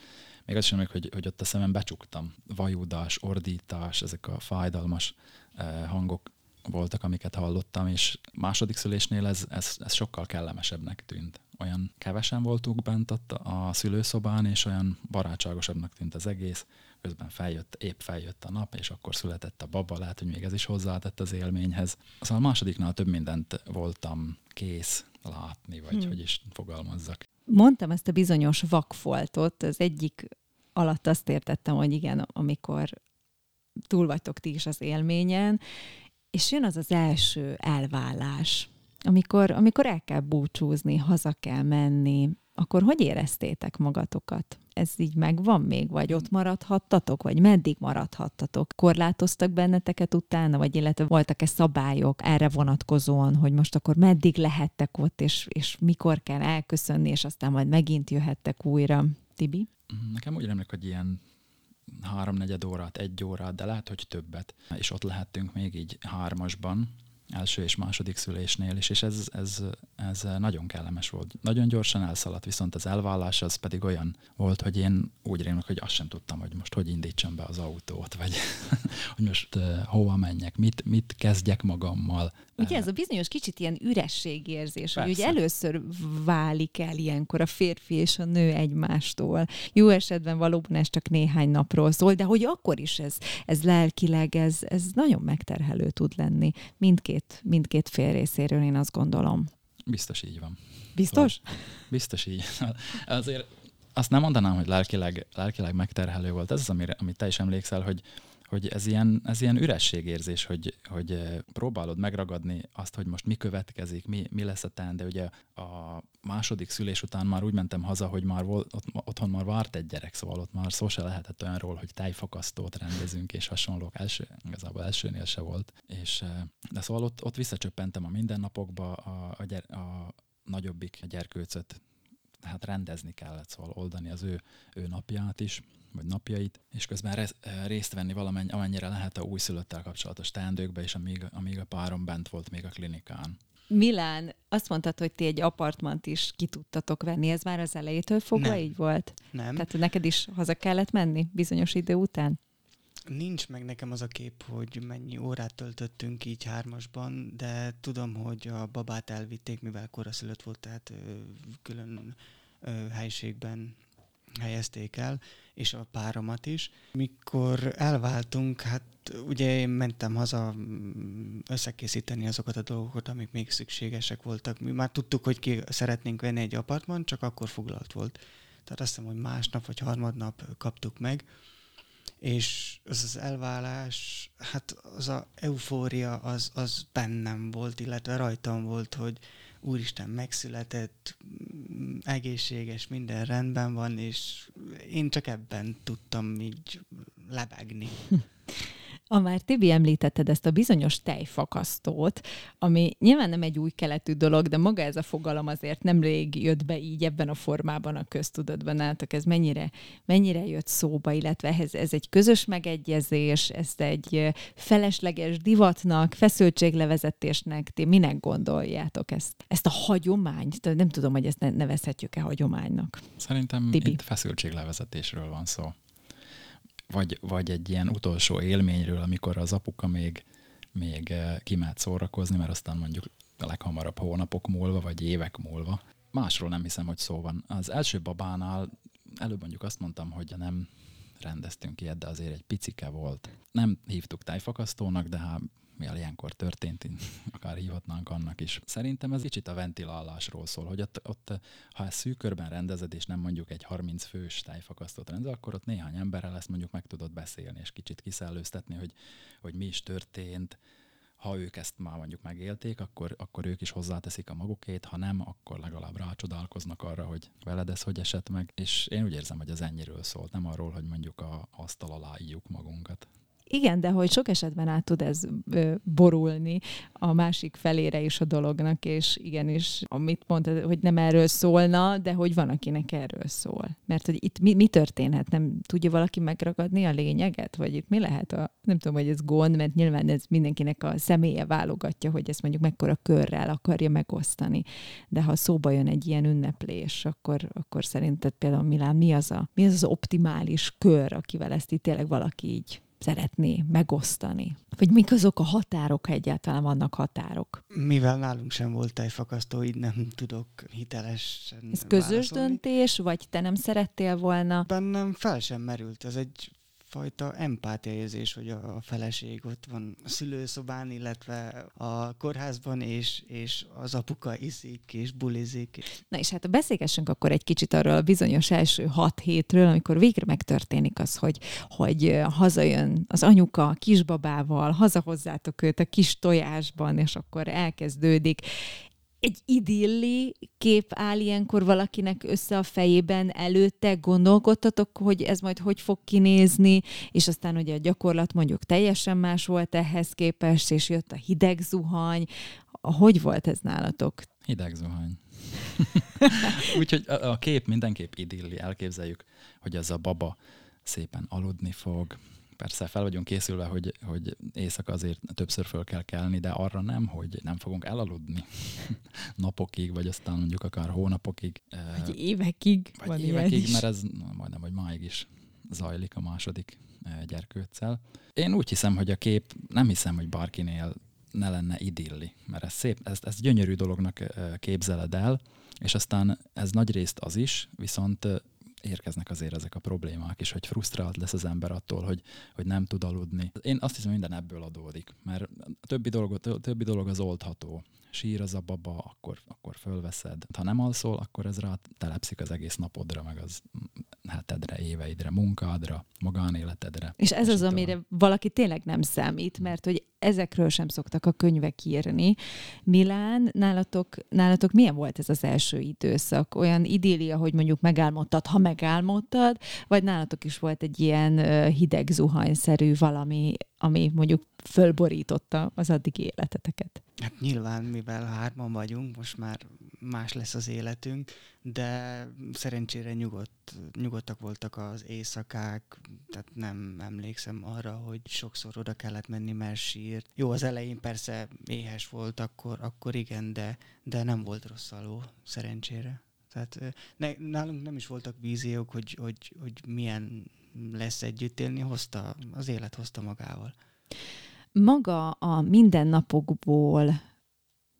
még azt sem hogy, hogy ott a szemem becsuktam. Vajúdás, ordítás, ezek a fájdalmas eh, hangok voltak, amiket hallottam, és második szülésnél ez, ez, ez sokkal kellemesebbnek tűnt. Olyan kevesen voltunk bent ott a szülőszobán, és olyan barátságosabbnak tűnt az egész. Közben feljött, épp feljött a nap, és akkor született a baba, lehet, hogy még ez is hozzátett az élményhez. Szóval a másodiknál több mindent voltam kész látni, vagy hmm. hogy is fogalmazzak. Mondtam ezt a bizonyos vakfoltot, az egyik alatt azt értettem, hogy igen, amikor túl vagytok ti is az élményen, és jön az az első elvállás, amikor, amikor el kell búcsúzni, haza kell menni, akkor hogy éreztétek magatokat? Ez így megvan még, vagy ott maradhattatok, vagy meddig maradhattatok? Korlátoztak benneteket utána, vagy illetve voltak-e szabályok erre vonatkozóan, hogy most akkor meddig lehettek ott, és, és mikor kell elköszönni, és aztán majd megint jöhettek újra? Tibi? Nekem úgy remélek, hogy ilyen háromnegyed órát, egy órát, de lehet, hogy többet. És ott lehettünk még így hármasban, első és második szülésnél is, és ez, ez, ez nagyon kellemes volt. Nagyon gyorsan elszaladt, viszont az elvállás az pedig olyan volt, hogy én úgy rémlik, hogy azt sem tudtam, hogy most hogy indítsam be az autót, vagy hogy most uh, hova menjek, mit, mit kezdjek magammal. Ugye ez a bizonyos kicsit ilyen ürességérzés, hogy ugye először válik el ilyenkor a férfi és a nő egymástól. Jó esetben valóban ez csak néhány napról szól, de hogy akkor is ez, ez lelkileg, ez, ez nagyon megterhelő tud lenni mindkét, mindkét fél részéről, én azt gondolom. Biztos így van. Biztos? Szóval, biztos így. Azért azt nem mondanám, hogy lelkileg, lelkileg megterhelő volt. Ez az, amire, amit te is emlékszel, hogy hogy ez ilyen, ez ilyen ürességérzés, hogy, hogy eh, próbálod megragadni azt, hogy most mi következik, mi, mi lesz a teendő. Ugye a második szülés után már úgy mentem haza, hogy már volt, ott, otthon már várt egy gyerek, szóval ott már szó se lehetett olyanról, hogy tejfakasztót rendezünk, és hasonlók. Első, igazából elsőnél se volt. És, eh, de szóval ott, ott visszacsöppentem a mindennapokba, a, a, gyere, a nagyobbik gyerkőcöt hát rendezni kellett, szóval oldani az ő, ő napját is vagy napjait, és közben eh, részt venni valamenny, amennyire lehet a újszülöttel kapcsolatos teendőkbe, és amíg, amíg a párom bent volt még a klinikán. Milán, azt mondtad, hogy ti egy apartmant is ki tudtatok venni. Ez már az elejétől fogva Nem. így volt? Nem. Tehát neked is haza kellett menni bizonyos idő után? Nincs meg nekem az a kép, hogy mennyi órát töltöttünk így hármasban, de tudom, hogy a babát elvitték, mivel koraszülött volt, tehát külön helyiségben helyezték el, és a páromat is. Mikor elváltunk, hát ugye én mentem haza mm, összekészíteni azokat a dolgokat, amik még szükségesek voltak. Mi már tudtuk, hogy ki szeretnénk venni egy apartman, csak akkor foglalt volt. Tehát azt hiszem, hogy másnap vagy harmadnap kaptuk meg, és az az elválás, hát az a eufória az, az bennem volt, illetve rajtam volt, hogy, úristen megszületett, mm, egészséges, minden rendben van, és én csak ebben tudtam így lebegni. A már Tibi említetted ezt a bizonyos tejfakasztót, ami nyilván nem egy új keletű dolog, de maga ez a fogalom azért nemrég jött be így ebben a formában a köztudatban álltak. Ez mennyire, mennyire jött szóba, illetve ez, ez egy közös megegyezés, ezt egy felesleges divatnak, feszültséglevezetésnek, ti minek gondoljátok ezt, ezt a hagyományt? Nem tudom, hogy ezt nevezhetjük-e hagyománynak. Szerintem Tibi. itt feszültséglevezetésről van szó vagy, vagy egy ilyen utolsó élményről, amikor az apuka még, még eh, kimelt szórakozni, mert aztán mondjuk a leghamarabb hónapok múlva, vagy évek múlva. Másról nem hiszem, hogy szó van. Az első babánál előbb mondjuk azt mondtam, hogy nem rendeztünk ilyet, de azért egy picike volt. Nem hívtuk tájfakasztónak, de hát mi a ilyenkor történt, akár hívhatnánk annak is. Szerintem ez kicsit a ventilálásról szól, hogy ott, ott ha ezt szűkörben rendezed, és nem mondjuk egy 30 fős tájfakasztót rendez, akkor ott néhány emberrel ezt mondjuk meg tudod beszélni, és kicsit kiszellőztetni, hogy, hogy mi is történt, ha ők ezt már mondjuk megélték, akkor, akkor ők is hozzáteszik a magukét, ha nem, akkor legalább rácsodálkoznak arra, hogy veled ez hogy esett meg. És én úgy érzem, hogy ez ennyiről szólt, nem arról, hogy mondjuk a asztal alá magunkat. Igen, de hogy sok esetben át tud ez borulni a másik felére is a dolognak, és igenis, amit mondtad, hogy nem erről szólna, de hogy van, akinek erről szól. Mert hogy itt mi, mi történhet? Nem tudja valaki megragadni a lényeget? Vagy itt mi lehet a, nem tudom, hogy ez gond, mert nyilván ez mindenkinek a személye válogatja, hogy ezt mondjuk mekkora körrel akarja megosztani. De ha szóba jön egy ilyen ünneplés, akkor, akkor szerinted például Milán, mi az, a, mi az az optimális kör, akivel ezt itt tényleg valaki így szeretné megosztani? Vagy mik azok a határok, ha egyáltalán vannak határok? Mivel nálunk sem volt tejfakasztó, így nem tudok hitelesen Ez közös válaszolni. döntés, vagy te nem szerettél volna? Bennem fel sem merült. Ez egy fajta empátiaérzés, hogy a, feleség ott van a szülőszobán, illetve a kórházban, és, és az apuka iszik és bulizik. Na és hát beszélgessünk akkor egy kicsit arról a bizonyos első hat hétről, amikor végre megtörténik az, hogy, hogy hazajön az anyuka a kisbabával, hazahozzátok őt a kis tojásban, és akkor elkezdődik egy idilli kép áll ilyenkor valakinek össze a fejében előtte, gondolkodtatok, hogy ez majd hogy fog kinézni, és aztán ugye a gyakorlat mondjuk teljesen más volt ehhez képest, és jött a hideg zuhany. Hogy volt ez nálatok? Hideg zuhany. Úgyhogy a, a kép mindenképp idilli, elképzeljük, hogy ez a baba szépen aludni fog, persze fel vagyunk készülve, hogy, hogy éjszaka azért többször föl kell kelni, de arra nem, hogy nem fogunk elaludni napokig, vagy aztán mondjuk akár hónapokig. Vagy évekig. Vagy évekig, is. mert ez majdnem, hogy máig is zajlik a második gyerkőccel. Én úgy hiszem, hogy a kép, nem hiszem, hogy bárkinél ne lenne idilli, mert ez szép, ezt, ezt gyönyörű dolognak képzeled el, és aztán ez nagy részt az is, viszont érkeznek azért ezek a problémák is, hogy frusztrált lesz az ember attól, hogy, hogy nem tud aludni. Én azt hiszem, minden ebből adódik, mert a többi dolog, a többi dolog az oldható. Sír az a baba, akkor, akkor fölveszed. Ha nem alszol, akkor ez rá telepszik az egész napodra, meg az hetedre, éveidre, munkádra, magánéletedre. És ez és az, amire valaki tényleg nem számít, mert hogy ezekről sem szoktak a könyvek írni. Milán, nálatok, nálatok milyen volt ez az első időszak? Olyan idillia, hogy mondjuk megálmodtad, ha megálmodtad, vagy nálatok is volt egy ilyen hideg zuhanyszerű valami, ami mondjuk fölborította az addigi életeteket? Hát nyilván, mivel hárman vagyunk, most már más lesz az életünk, de szerencsére nyugodt, nyugodtak voltak az éjszakák, tehát nem emlékszem arra, hogy sokszor oda kellett menni, mert sírt. Jó, az elején persze éhes volt, akkor, akkor igen, de, de nem volt rossz aló, szerencsére. Tehát ne, nálunk nem is voltak víziók, hogy, hogy, hogy milyen lesz együtt élni, hozta, az élet hozta magával. Maga a mindennapokból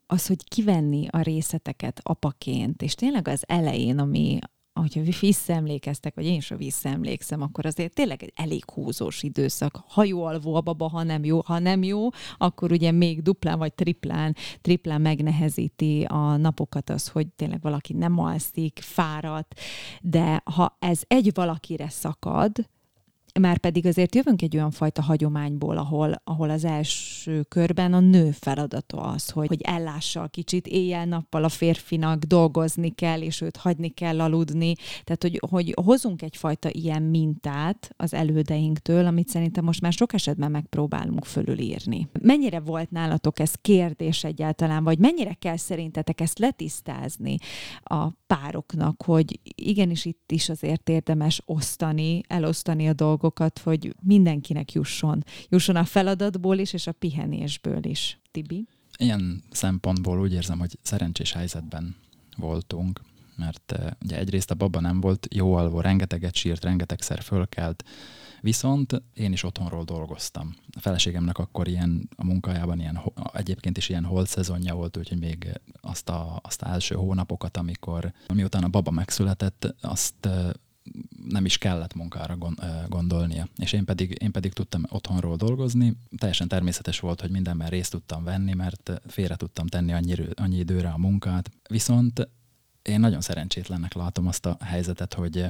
az, hogy kivenni a részleteket apaként, és tényleg az elején, ami, hogyha visszaemlékeztek, vagy én is visszaemlékszem, akkor azért tényleg egy elég húzós időszak. Ha jó alvó a baba, ha nem jó, ha nem jó, akkor ugye még duplán vagy triplán, triplán megnehezíti a napokat az, hogy tényleg valaki nem alszik, fáradt, de ha ez egy valakire szakad, Már pedig azért jövünk egy olyan fajta hagyományból, ahol, ahol az első körben a nő feladata az, hogy, hogy ellássa a kicsit éjjel-nappal a férfinak, dolgozni kell, és őt hagyni kell aludni. Tehát, hogy, hogy hozunk egyfajta ilyen mintát az elődeinktől, amit szerintem most már sok esetben megpróbálunk fölülírni. Mennyire volt nálatok ez kérdés egyáltalán, vagy mennyire kell szerintetek ezt letisztázni a pároknak, hogy igenis itt is azért érdemes osztani, elosztani a dolgokat, hogy mindenkinek jusson. Jusson a feladatból is, és a pihenésből is. Tibi? Ilyen szempontból úgy érzem, hogy szerencsés helyzetben voltunk, mert uh, ugye egyrészt a baba nem volt jó alvó, rengeteget sírt, rengetegszer fölkelt, viszont én is otthonról dolgoztam. A feleségemnek akkor ilyen a munkájában ilyen, egyébként is ilyen holt szezonja volt, úgyhogy még azt a, azt a első hónapokat, amikor miután a baba megszületett, azt nem is kellett munkára gondolnia. És én pedig, én pedig tudtam otthonról dolgozni. Teljesen természetes volt, hogy mindenben részt tudtam venni, mert félre tudtam tenni annyi, annyi időre a munkát. Viszont én nagyon szerencsétlennek látom azt a helyzetet, hogy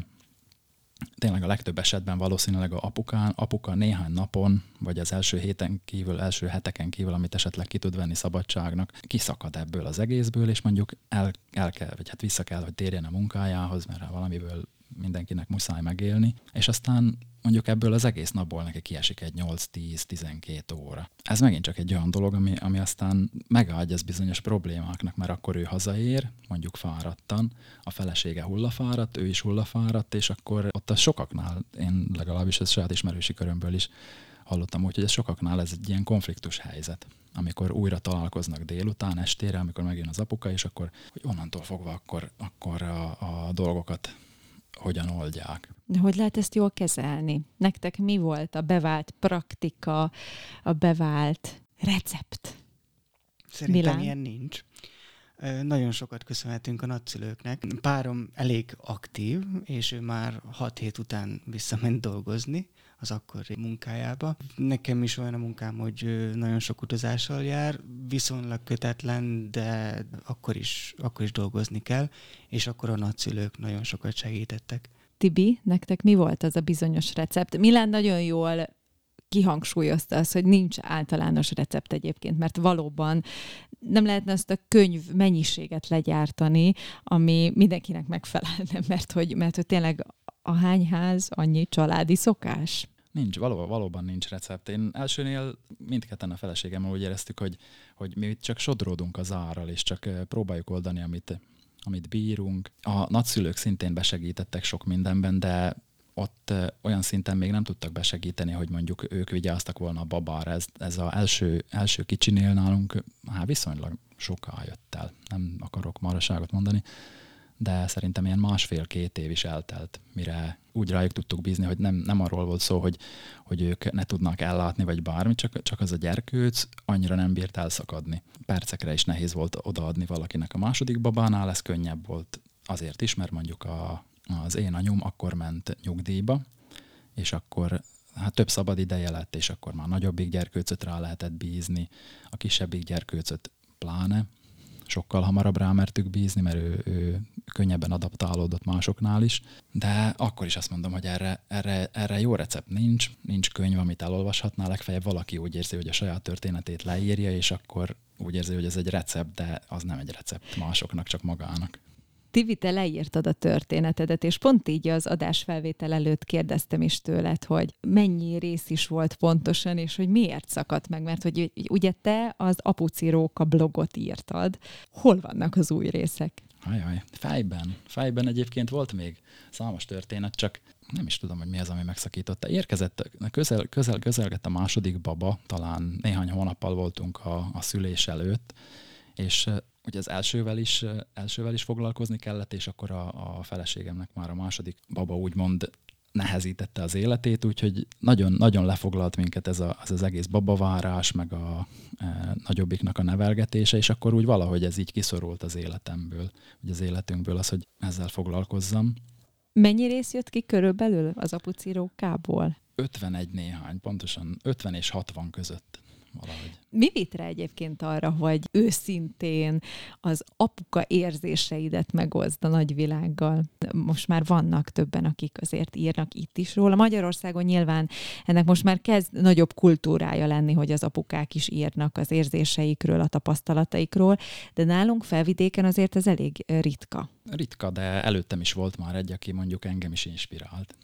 tényleg a legtöbb esetben valószínűleg a apukán, apuka néhány napon, vagy az első héten kívül, első heteken kívül, amit esetleg ki tud venni szabadságnak, kiszakad ebből az egészből, és mondjuk el, el kell, vagy hát vissza kell, hogy térjen a munkájához, mert valamiből mindenkinek muszáj megélni, és aztán mondjuk ebből az egész napból neki kiesik egy 8-10-12 óra. Ez megint csak egy olyan dolog, ami, ami aztán megadja az bizonyos problémáknak, mert akkor ő hazaér, mondjuk fáradtan, a felesége hullafáradt, ő is hullafáradt, és akkor ott a sokaknál, én legalábbis ez saját ismerősi körömből is hallottam úgy, hogy ez sokaknál ez egy ilyen konfliktus helyzet, amikor újra találkoznak délután, estére, amikor megjön az apuka, és akkor hogy onnantól fogva akkor, akkor a, a dolgokat hogyan oldják. De hogy lehet ezt jól kezelni? Nektek mi volt a bevált praktika, a bevált recept? Szerintem Milán? ilyen nincs. Nagyon sokat köszönhetünk a nagyszülőknek. Párom elég aktív, és ő már hat hét után visszament dolgozni az akkori munkájába. Nekem is olyan a munkám, hogy nagyon sok utazással jár, viszonylag kötetlen, de akkor is, akkor is dolgozni kell, és akkor a nagyszülők nagyon sokat segítettek. Tibi, nektek mi volt az a bizonyos recept? Milán nagyon jól kihangsúlyozta az, hogy nincs általános recept egyébként, mert valóban nem lehetne azt a könyv mennyiséget legyártani, ami mindenkinek megfelelne, mert hogy, mert hogy tényleg a hány ház, annyi családi szokás? Nincs, való, valóban nincs recept. Én elsőnél mindketten a feleségemmel úgy éreztük, hogy, hogy mi csak sodródunk az árral, és csak próbáljuk oldani, amit, amit bírunk. A nagyszülők szintén besegítettek sok mindenben, de ott olyan szinten még nem tudtak besegíteni, hogy mondjuk ők vigyáztak volna a babára. Ez, ez az első, első kicsinél nálunk hát viszonylag soká jött el. Nem akarok maraságot mondani, de szerintem ilyen másfél-két év is eltelt, mire úgy rájuk tudtuk bízni, hogy nem, nem arról volt szó, hogy, hogy ők ne tudnak ellátni, vagy bármi, csak, csak az a gyerkőc annyira nem bírt elszakadni. Percekre is nehéz volt odaadni valakinek a második babánál, ez könnyebb volt azért is, mert mondjuk a, az én anyum akkor ment nyugdíjba, és akkor hát több szabad ideje lett, és akkor már nagyobbik gyerkőcöt rá lehetett bízni, a kisebbik gyerkőcöt pláne, sokkal hamarabb rámertük bízni, mert ő, ő könnyebben adaptálódott másoknál is, de akkor is azt mondom, hogy erre, erre, erre jó recept nincs, nincs könyv, amit elolvashatná, legfeljebb valaki úgy érzi, hogy a saját történetét leírja, és akkor úgy érzi, hogy ez egy recept, de az nem egy recept másoknak, csak magának. Tivi, te leírtad a történetedet, és pont így az adásfelvétel előtt kérdeztem is tőled, hogy mennyi rész is volt pontosan, és hogy miért szakadt meg, mert hogy ugye te az Apuciróka blogot írtad. Hol vannak az új részek? Ajaj, fejben. Fejben egyébként volt még számos történet, csak nem is tudom, hogy mi az, ami megszakította. Érkezett, közel, közel, közelgett a második baba, talán néhány hónappal voltunk a, a szülés előtt, és ugye az elsővel is, elsővel is foglalkozni kellett, és akkor a, a feleségemnek már a második baba úgymond nehezítette az életét, úgyhogy nagyon, nagyon lefoglalt minket ez a, az, az egész babavárás, meg a e, nagyobbiknak a nevelgetése, és akkor úgy valahogy ez így kiszorult az életemből, ugye az életünkből az, hogy ezzel foglalkozzam. Mennyi rész jött ki körülbelül az apucírókából? 51 néhány, pontosan 50 és 60 között valahogy. Mi vitt rá egyébként arra, hogy őszintén az apuka érzéseidet megozd a nagyvilággal? Most már vannak többen, akik azért írnak itt is róla. Magyarországon nyilván ennek most már kezd nagyobb kultúrája lenni, hogy az apukák is írnak az érzéseikről, a tapasztalataikról, de nálunk felvidéken azért ez elég ritka. Ritka, de előttem is volt már egy, aki mondjuk engem is inspirált.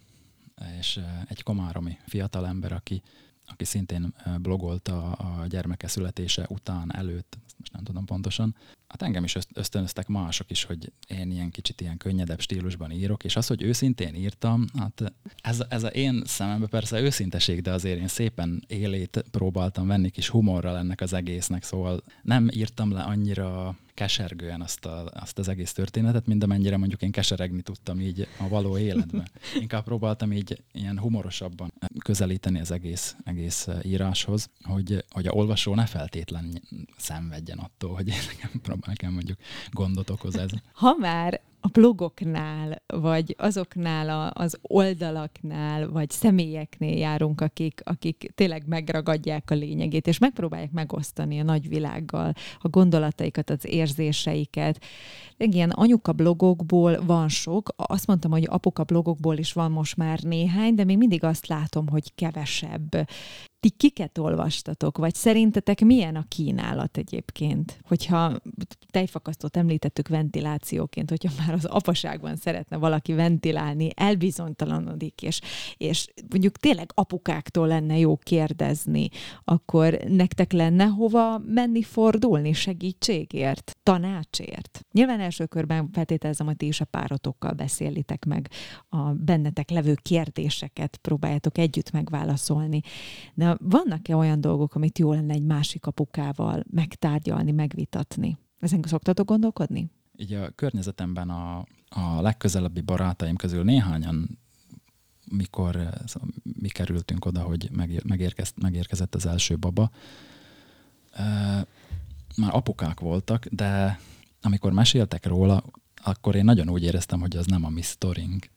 És egy komáromi fiatalember, aki aki szintén blogolt a, a gyermeke születése után, előtt, most nem tudom pontosan. Hát engem is ösztönöztek mások is, hogy én ilyen kicsit ilyen könnyedebb stílusban írok, és az, hogy őszintén írtam, hát ez, ez a én szememben persze őszinteség, de azért én szépen élét próbáltam venni, kis humorral ennek az egésznek, szóval nem írtam le annyira kesergően azt, a, azt az egész történetet, mint amennyire mondjuk én keseregni tudtam így a való életben. Inkább próbáltam így ilyen humorosabban közelíteni az egész, egész íráshoz, hogy, hogy a olvasó ne feltétlen szenvedjen attól, hogy én nekem, nekem mondjuk gondot okoz ez. Ha már a blogoknál, vagy azoknál a, az oldalaknál, vagy személyeknél járunk, akik, akik tényleg megragadják a lényegét, és megpróbálják megosztani a nagyvilággal a gondolataikat, az érzéseiket. Ilyen anyuka blogokból van sok, azt mondtam, hogy apuka blogokból is van most már néhány, de még mindig azt látom, hogy kevesebb ti kiket olvastatok, vagy szerintetek milyen a kínálat egyébként? Hogyha tejfakasztót említettük ventilációként, hogyha már az apaságban szeretne valaki ventilálni, elbizonytalanodik, és, és mondjuk tényleg apukáktól lenne jó kérdezni, akkor nektek lenne hova menni fordulni segítségért, tanácsért? Nyilván első körben feltételezem, hogy ti is a párotokkal beszélitek meg a bennetek levő kérdéseket, próbáljátok együtt megválaszolni. De vannak-e olyan dolgok, amit jó lenne egy másik apukával megtárgyalni, megvitatni? Ezen szoktatok gondolkodni? Így a környezetemben a, a legközelebbi barátaim közül néhányan mikor mi kerültünk oda, hogy megérkezt, megérkezett az első baba, már apukák voltak, de amikor meséltek róla, akkor én nagyon úgy éreztem, hogy az nem a mi sztorink,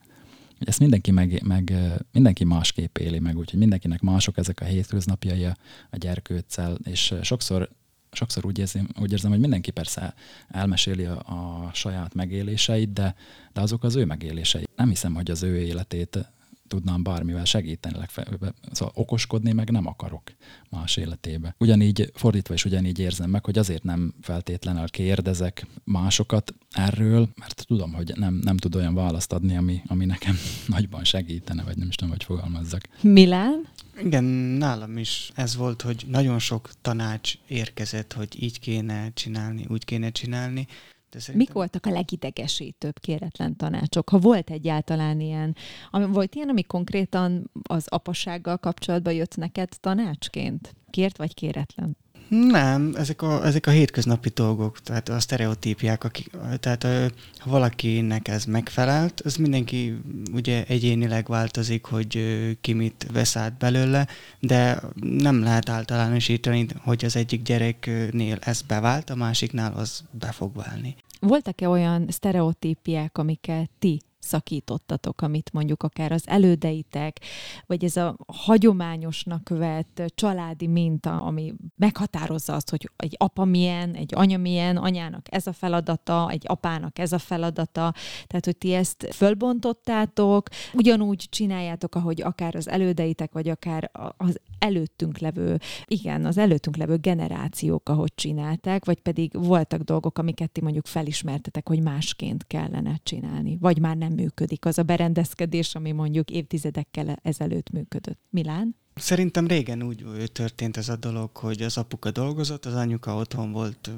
ezt mindenki, meg, meg, mindenki másképp éli meg, úgyhogy mindenkinek mások ezek a hétköznapjai a, a gyerkőccel, és sokszor, sokszor úgy, érzem, úgy érzem, hogy mindenki persze elmeséli a, a saját megéléseit, de, de azok az ő megélései. Nem hiszem, hogy az ő életét tudnám bármivel segíteni, legfeljebb. Szóval okoskodni meg nem akarok más életébe. Ugyanígy fordítva is ugyanígy érzem meg, hogy azért nem feltétlenül kérdezek másokat erről, mert tudom, hogy nem, nem tud olyan választ adni, ami, ami nekem nagyban segítene, vagy nem is tudom, hogy fogalmazzak. Milán? Igen, nálam is ez volt, hogy nagyon sok tanács érkezett, hogy így kéne csinálni, úgy kéne csinálni, de szerintem... Mik voltak a legidegesítőbb kéretlen tanácsok? Ha volt egyáltalán ilyen, ami, volt ilyen, ami konkrétan az apasággal kapcsolatban jött neked tanácsként? Kért vagy kéretlen? Nem, ezek a, ezek a hétköznapi dolgok, tehát a sztereotípiák, akik, tehát a, ha valakinek ez megfelelt, az mindenki ugye egyénileg változik, hogy ki mit vesz át belőle, de nem lehet általánosítani, hogy az egyik gyereknél ez bevált, a másiknál az be fog válni. Voltak-e olyan sztereotípiák, amiket ti szakítottatok, amit mondjuk akár az elődeitek, vagy ez a hagyományosnak vett családi minta, ami meghatározza azt, hogy egy apa milyen, egy anya milyen, anyának ez a feladata, egy apának ez a feladata, tehát hogy ti ezt fölbontottátok, ugyanúgy csináljátok, ahogy akár az elődeitek, vagy akár az előttünk levő, igen, az előttünk levő generációk, ahogy csinálták, vagy pedig voltak dolgok, amiket ti mondjuk felismertetek, hogy másként kellene csinálni, vagy már nem működik az a berendezkedés, ami mondjuk évtizedekkel ezelőtt működött. Milán? Szerintem régen úgy történt ez a dolog, hogy az apuka dolgozott, az anyuka otthon volt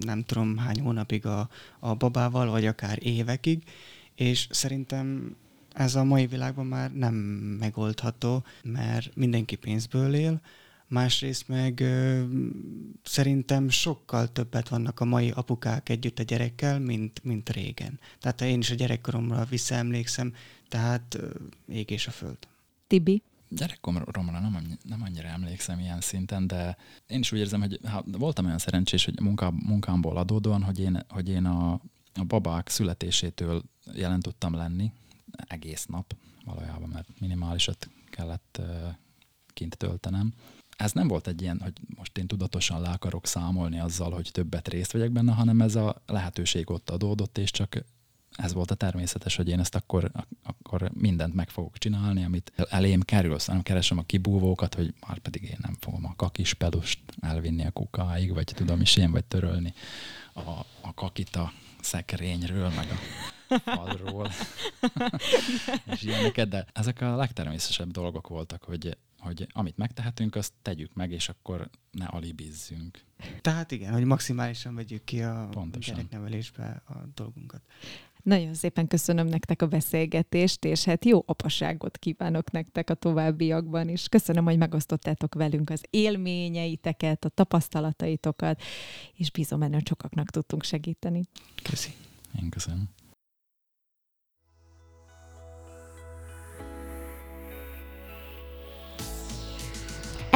nem tudom hány hónapig a, a babával, vagy akár évekig, és szerintem ez a mai világban már nem megoldható, mert mindenki pénzből él, másrészt meg ö, szerintem sokkal többet vannak a mai apukák együtt a gyerekkel, mint, mint régen. Tehát én is a gyerekkoromra visszaemlékszem, tehát ö, ég és a föld. Tibi? Gyerekkoromra nem, nem annyira emlékszem ilyen szinten, de én is úgy érzem, hogy ha, voltam olyan szerencsés, hogy munká, munkámból adódóan, hogy én, hogy én a, a babák születésétől jelen tudtam lenni egész nap valójában, mert minimálisat kellett kint töltenem. Ez nem volt egy ilyen, hogy most én tudatosan le akarok számolni azzal, hogy többet részt vegyek benne, hanem ez a lehetőség ott adódott, és csak ez volt a természetes, hogy én ezt akkor, akkor mindent meg fogok csinálni, amit elém kerül, aztán nem keresem a kibúvókat, hogy már pedig én nem fogom a kakis pedust elvinni a kukáig, vagy tudom is én, vagy törölni a, a kakit a szekrényről, meg a falról, és ilyeneket, de ezek a legtermészetesebb dolgok voltak, hogy, hogy amit megtehetünk, azt tegyük meg, és akkor ne alibizzünk. Tehát igen, hogy maximálisan vegyük ki a Pontosan. gyereknevelésbe a dolgunkat. Nagyon szépen köszönöm nektek a beszélgetést, és hát jó apaságot kívánok nektek a továbbiakban is. Köszönöm, hogy megosztottátok velünk az élményeiteket, a tapasztalataitokat, és bízom benne, hogy sokaknak tudtunk segíteni. Köszi. Én köszönöm.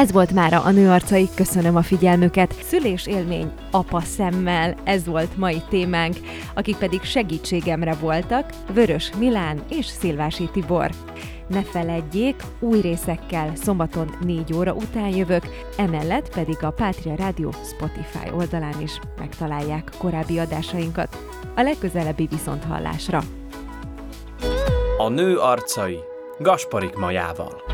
Ez volt mára a nőarcai, köszönöm a figyelmüket. Szülés élmény apa szemmel, ez volt mai témánk, akik pedig segítségemre voltak, Vörös Milán és Szilvási Tibor. Ne feledjék, új részekkel szombaton 4 óra után jövök, emellett pedig a Pátria Rádió Spotify oldalán is megtalálják korábbi adásainkat. A legközelebbi viszonthallásra! A nő arcai Gasparik Majával.